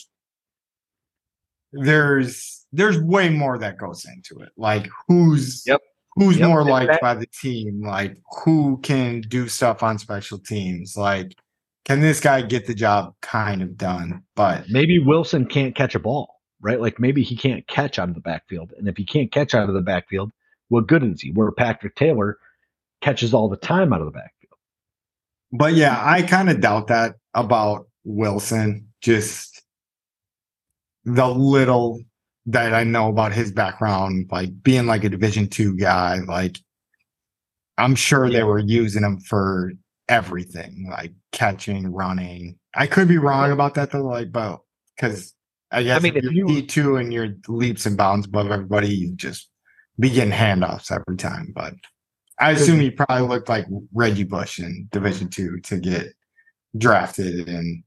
there's there's way more that goes into it. Like who's Yep. who's Yep. more liked that- by the team, like who can do stuff on special teams, like can this guy get the job kind of done? But Maybe Wilson can't catch a ball, right? Like maybe he can't catch out of the backfield. And if he can't catch out of the backfield, what good is he? Where Patrick Taylor catches all the time out of the backfield. But yeah, I kind of doubt that about Wilson. Just the little that I know about his background, like being like a Division two guy, like I'm sure they were using him for everything, like catching, running. I could be wrong about that though, like, but because I guess I mean, if you- two and you're leaps and bounds above everybody, you just be getting handoffs every time. But I assume he probably looked like Reggie Bush in Division two to get drafted and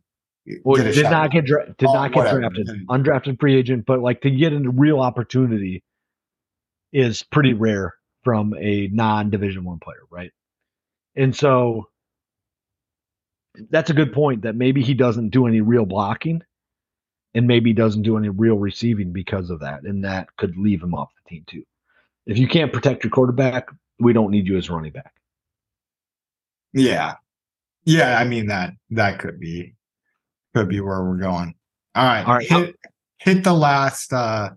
Well, get a did shot. not get dra- did Oh, not get whatever. drafted, undrafted free agent, but like to get a real opportunity is pretty rare from a non-division one player, right? And so that's a good point that maybe he doesn't do any real blocking and maybe he doesn't do any real receiving because of that, and that could leave him off the team too. If you can't protect your quarterback, we don't need you as running back. Yeah. Yeah, I mean that that could be could be where we're going. All right. All right. Hit, hit the last uh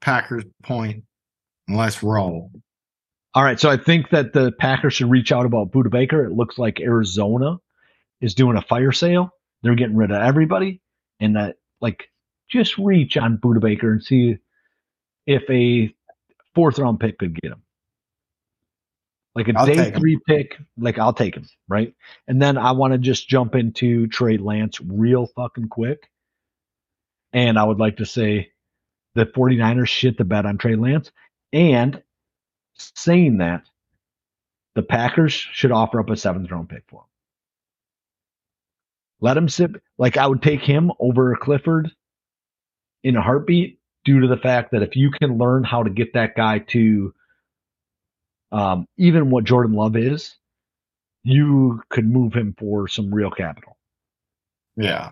Packers point and let's roll. All right, so I think that the Packers should reach out about Budda Baker. It looks like Arizona is doing a fire sale. They're getting rid of everybody, and that like just reach on Budda Baker and see if a fourth round pick could get him. Like a I'll day take him. three pick, like I'll take him, right? And then I want to just jump into Trey Lance real fucking quick. And I would like to say the 49ers shit the bet on Trey Lance. And saying that, the Packers should offer up a seventh round pick for him. Let him sit. Like I would take him over Clifford in a heartbeat due to the fact that if you can learn how to get that guy to um, even what Jordan Love is, you could move him for some real capital. Yeah.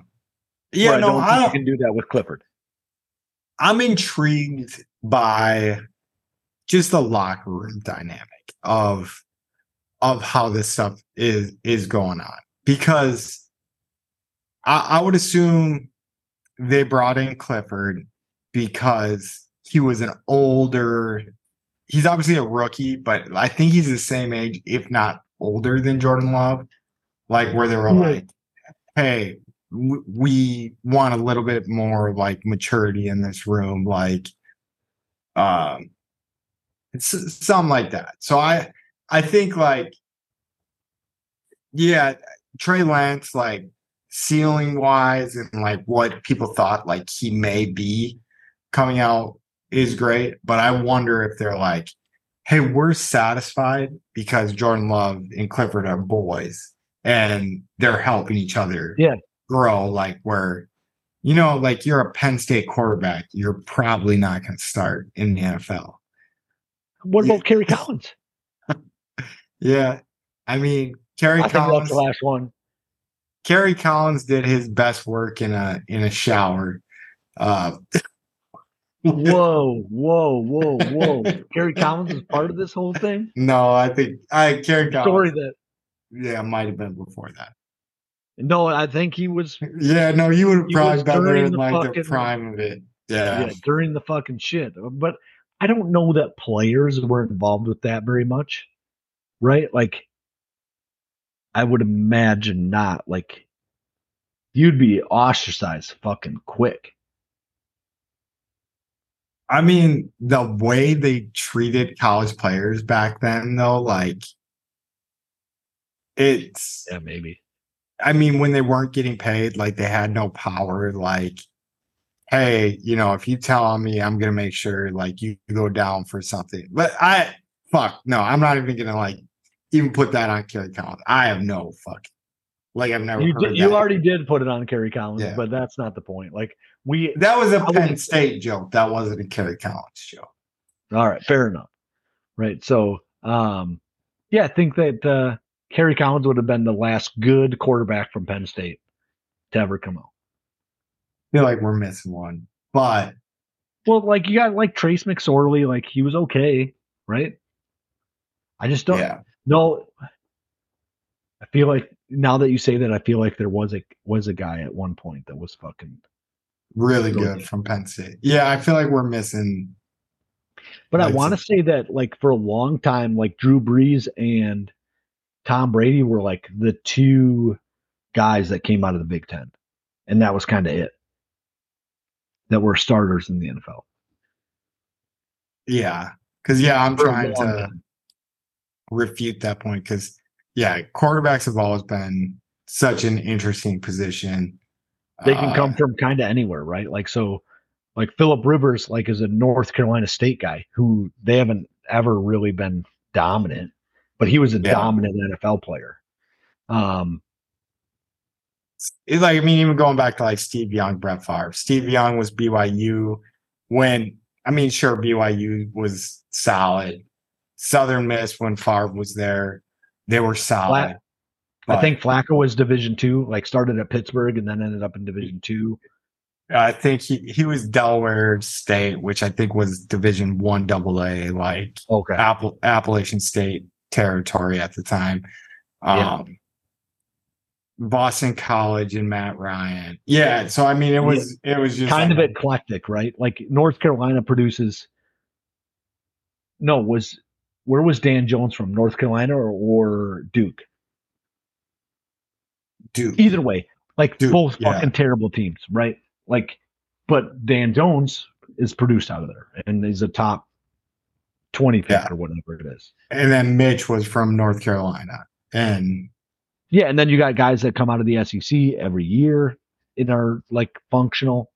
Yeah, I no, don't I think you don't, can do that with Clifford. I'm intrigued by just the locker room dynamic of of how this stuff is is going on because I, I would assume they brought in Clifford because he was an older he's obviously a rookie but I think he's the same age if not older than Jordan Love like where they were like hey w- we want a little bit more like maturity in this room like um it's something like that. So i i think like yeah trey lance like ceiling wise and like what people thought like he may be coming out is great but i wonder if they're like hey we're satisfied because jordan love and clifford are boys and they're helping each other Yeah. grow like where you know like you're a penn state quarterback you're probably not going to start in the nfl What Yeah. about Kerry Collins? yeah i mean kerry I collins the last one. kerry collins did his best work in a in a shower uh Whoa, whoa, whoa, whoa! Kerry Collins is part of this whole thing. no i think i kerry Collins. Story that yeah might have been before that no, I think he was yeah no you would have probably during in the like the prime of it yeah yeah, during the fucking shit. But I don't know that players were involved with that very much, right? Like, I would imagine not. Like, you'd be ostracized fucking quick. I mean, the way they treated college players back then, though, like it's, Yeah, maybe. I mean, when they weren't getting paid, like they had no power, like, hey, you know, if you tell on me, I'm gonna make sure like you go down for something. But I fuck no, I'm not even gonna like even put that on Kerry Collins. I have no fuck. Like I've never You did, you already did put it on Kerry Collins, Yeah. but that's not the point. Like, we that was a Penn State joke. That wasn't a Kerry Collins joke. All right, fair enough. right? So, um, yeah, I think that uh, Kerry Collins would have been the last good quarterback from Penn State to ever come out. I feel like we're missing one, but well, like you got like Trace McSorley, like he was okay, right? I just don't yeah. know. I feel like now that you say that, I feel like there was a was a guy at one point that was fucking really good from Penn State. Yeah, I feel like we're missing. But I want to say that like for a long time, like Drew Brees and Tom Brady were like the two guys that came out of the Big Ten, and that was kind of it. That were starters in the NFL. Yeah, because yeah, I'm trying to time. refute that point because yeah, quarterbacks have always been such an interesting position. They can uh, come from kind of anywhere, right? Like so, like Philip Rivers, like is a North Carolina State guy who they haven't ever really been dominant, but he was a yeah. dominant NFL player. Um, it's like I mean, even going back to like Steve Young, Brett Favre. Steve Young was BYU when I mean, sure, BYU was solid. Southern Miss when Favre was there. They were solid. I think Flacco was Division two, like started at Pittsburgh and then ended up in Division two. I think he, he was Delaware State, which I think was Division one double A, like okay. Appal- Appalachian State territory at the time. Um, yeah. Boston College and Matt Ryan. Yeah, so I mean, it was it was just kind like, of eclectic, right? Like North Carolina produces. No, was where was Dan Jones from? North Carolina or, or Duke? Duke. Either way, like both yeah. fucking terrible teams, right? Like, but Dan Jones is produced out of there and is a top 20 pick yeah. or whatever it is. And then Mitch was from North Carolina. And yeah, and then you got guys that come out of the SEC every year and are like functional,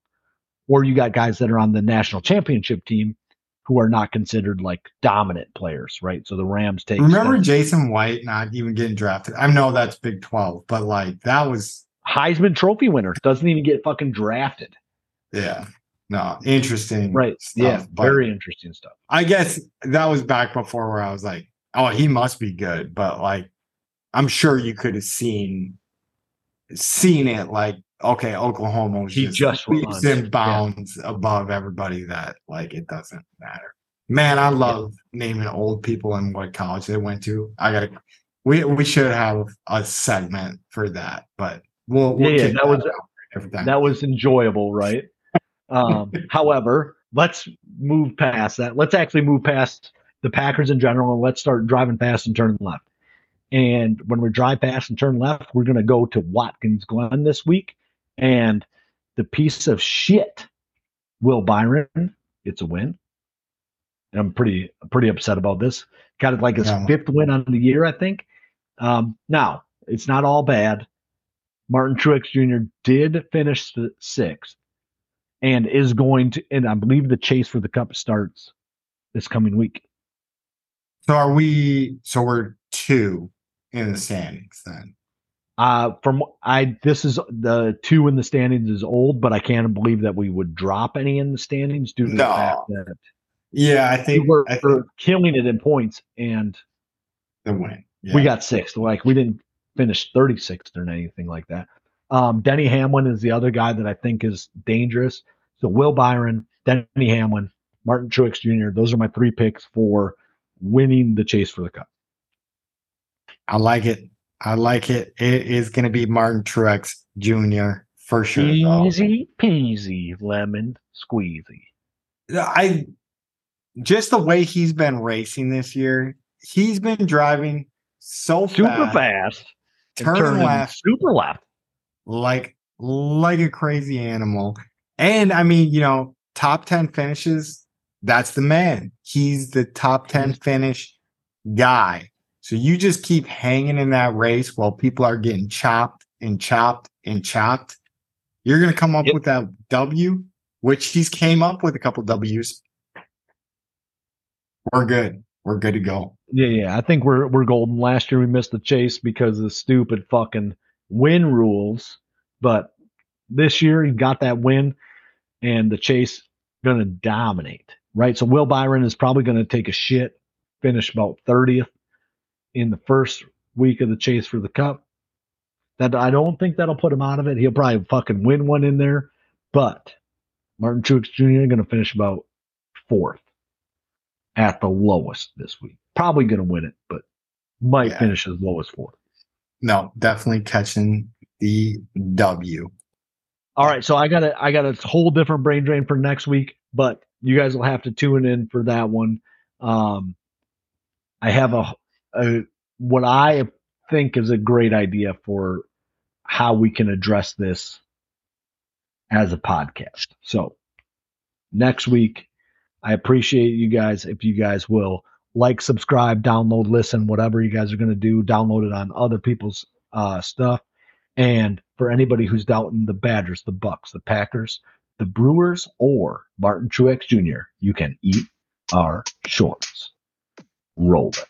or you got guys that are on the national championship team who are not considered like dominant players, right? So the Rams take. Remember Jason White not even getting drafted? I know that's Big Twelve, but like that was Heisman Trophy winner doesn't even get fucking drafted. Yeah. No, interesting. Right. Stuff, yeah. Very interesting stuff. I guess that was back before where I was like, oh, he must be good. But like, I'm sure you could have seen seen it like okay, Oklahoma was he just, leaps and bounds yeah. above everybody that like it doesn't matter. Man, I love yeah. naming old people and what college they went to. I gotta we we should have a segment for that, but we'll, we'll yeah, yeah that was that was enjoyable, right? um, however, let's move past that. Let's actually move past the Packers in general and let's start driving past and turning left. And when we drive past and turn left, we're going to go to Watkins Glen this week and the piece of shit, Will Byron, it's a win. And I'm pretty pretty upset about this. Got it like his yeah. fifth win on the year, I think. Um, now it's not all bad. Martin Truex Jr. did finish the sixth and is going to, and I believe the chase for the cup starts this coming week. So are we? So we're two in the standings then. Uh, from I this is the two in the standings is old, but I can't believe that we would drop any in the standings due to no. the fact that yeah, I think we are I think killing it in points and the win. Yeah. We got sixth. Like we didn't finish 36th or anything like that. Um, Denny Hamlin is the other guy that I think is dangerous. So Will Byron, Denny Hamlin, Martin Truex Jr. Those are my three picks for winning the chase for the cup. I like it. I like it. It is going to be Martin Truex Jr. for sure. Easy peasy, lemon squeezy. I just the way he's been racing this year. He's been driving so super fast, fast turning left, super left, like like a crazy animal. And I mean, you know, top ten finishes. That's the man. He's the top ten finish guy. So you just keep hanging in that race while people are getting chopped and chopped and chopped. You're going to come up yep. with that W, which he's came up with a couple W's. We're good. We're good to go. Yeah, yeah. I think we're we're golden. Last year we missed the chase because of the stupid fucking win rules, but this year he got that win, and the chase going to dominate. Right. So Will Byron is probably going to take a shit finish about 30th in the first week of the chase for the cup. That I don't think that'll put him out of it. He'll probably fucking win one in there, but Martin Truex Jr. going to finish about fourth at the lowest this week. Probably going to win it, but might Yeah. finish as low as fourth. No, definitely catching the W. All right, so I got a I got a whole different brain drain for next week, but you guys will have to tune in for that one. Um, I have a, a what I think is a great idea for how we can address this as a podcast. So next week, I appreciate you guys if you guys will like, subscribe, download, listen, whatever you guys are going to do. Download it on other people's uh, stuff. And for anybody who's doubting the Badgers, the Bucks, the Packers, the Brewers, or Martin Truex Jr., you can eat our shorts. Roll it.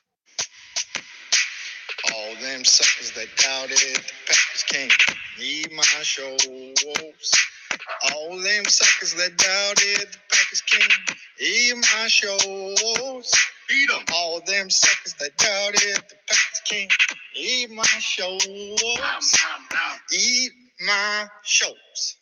Suckers that doubted the Packers can't need my shows. All them suckers that doubted the Packers can't eat my shows. Beat 'em. All them suckers that doubted the Packers can't eat my shows. Eat my shows.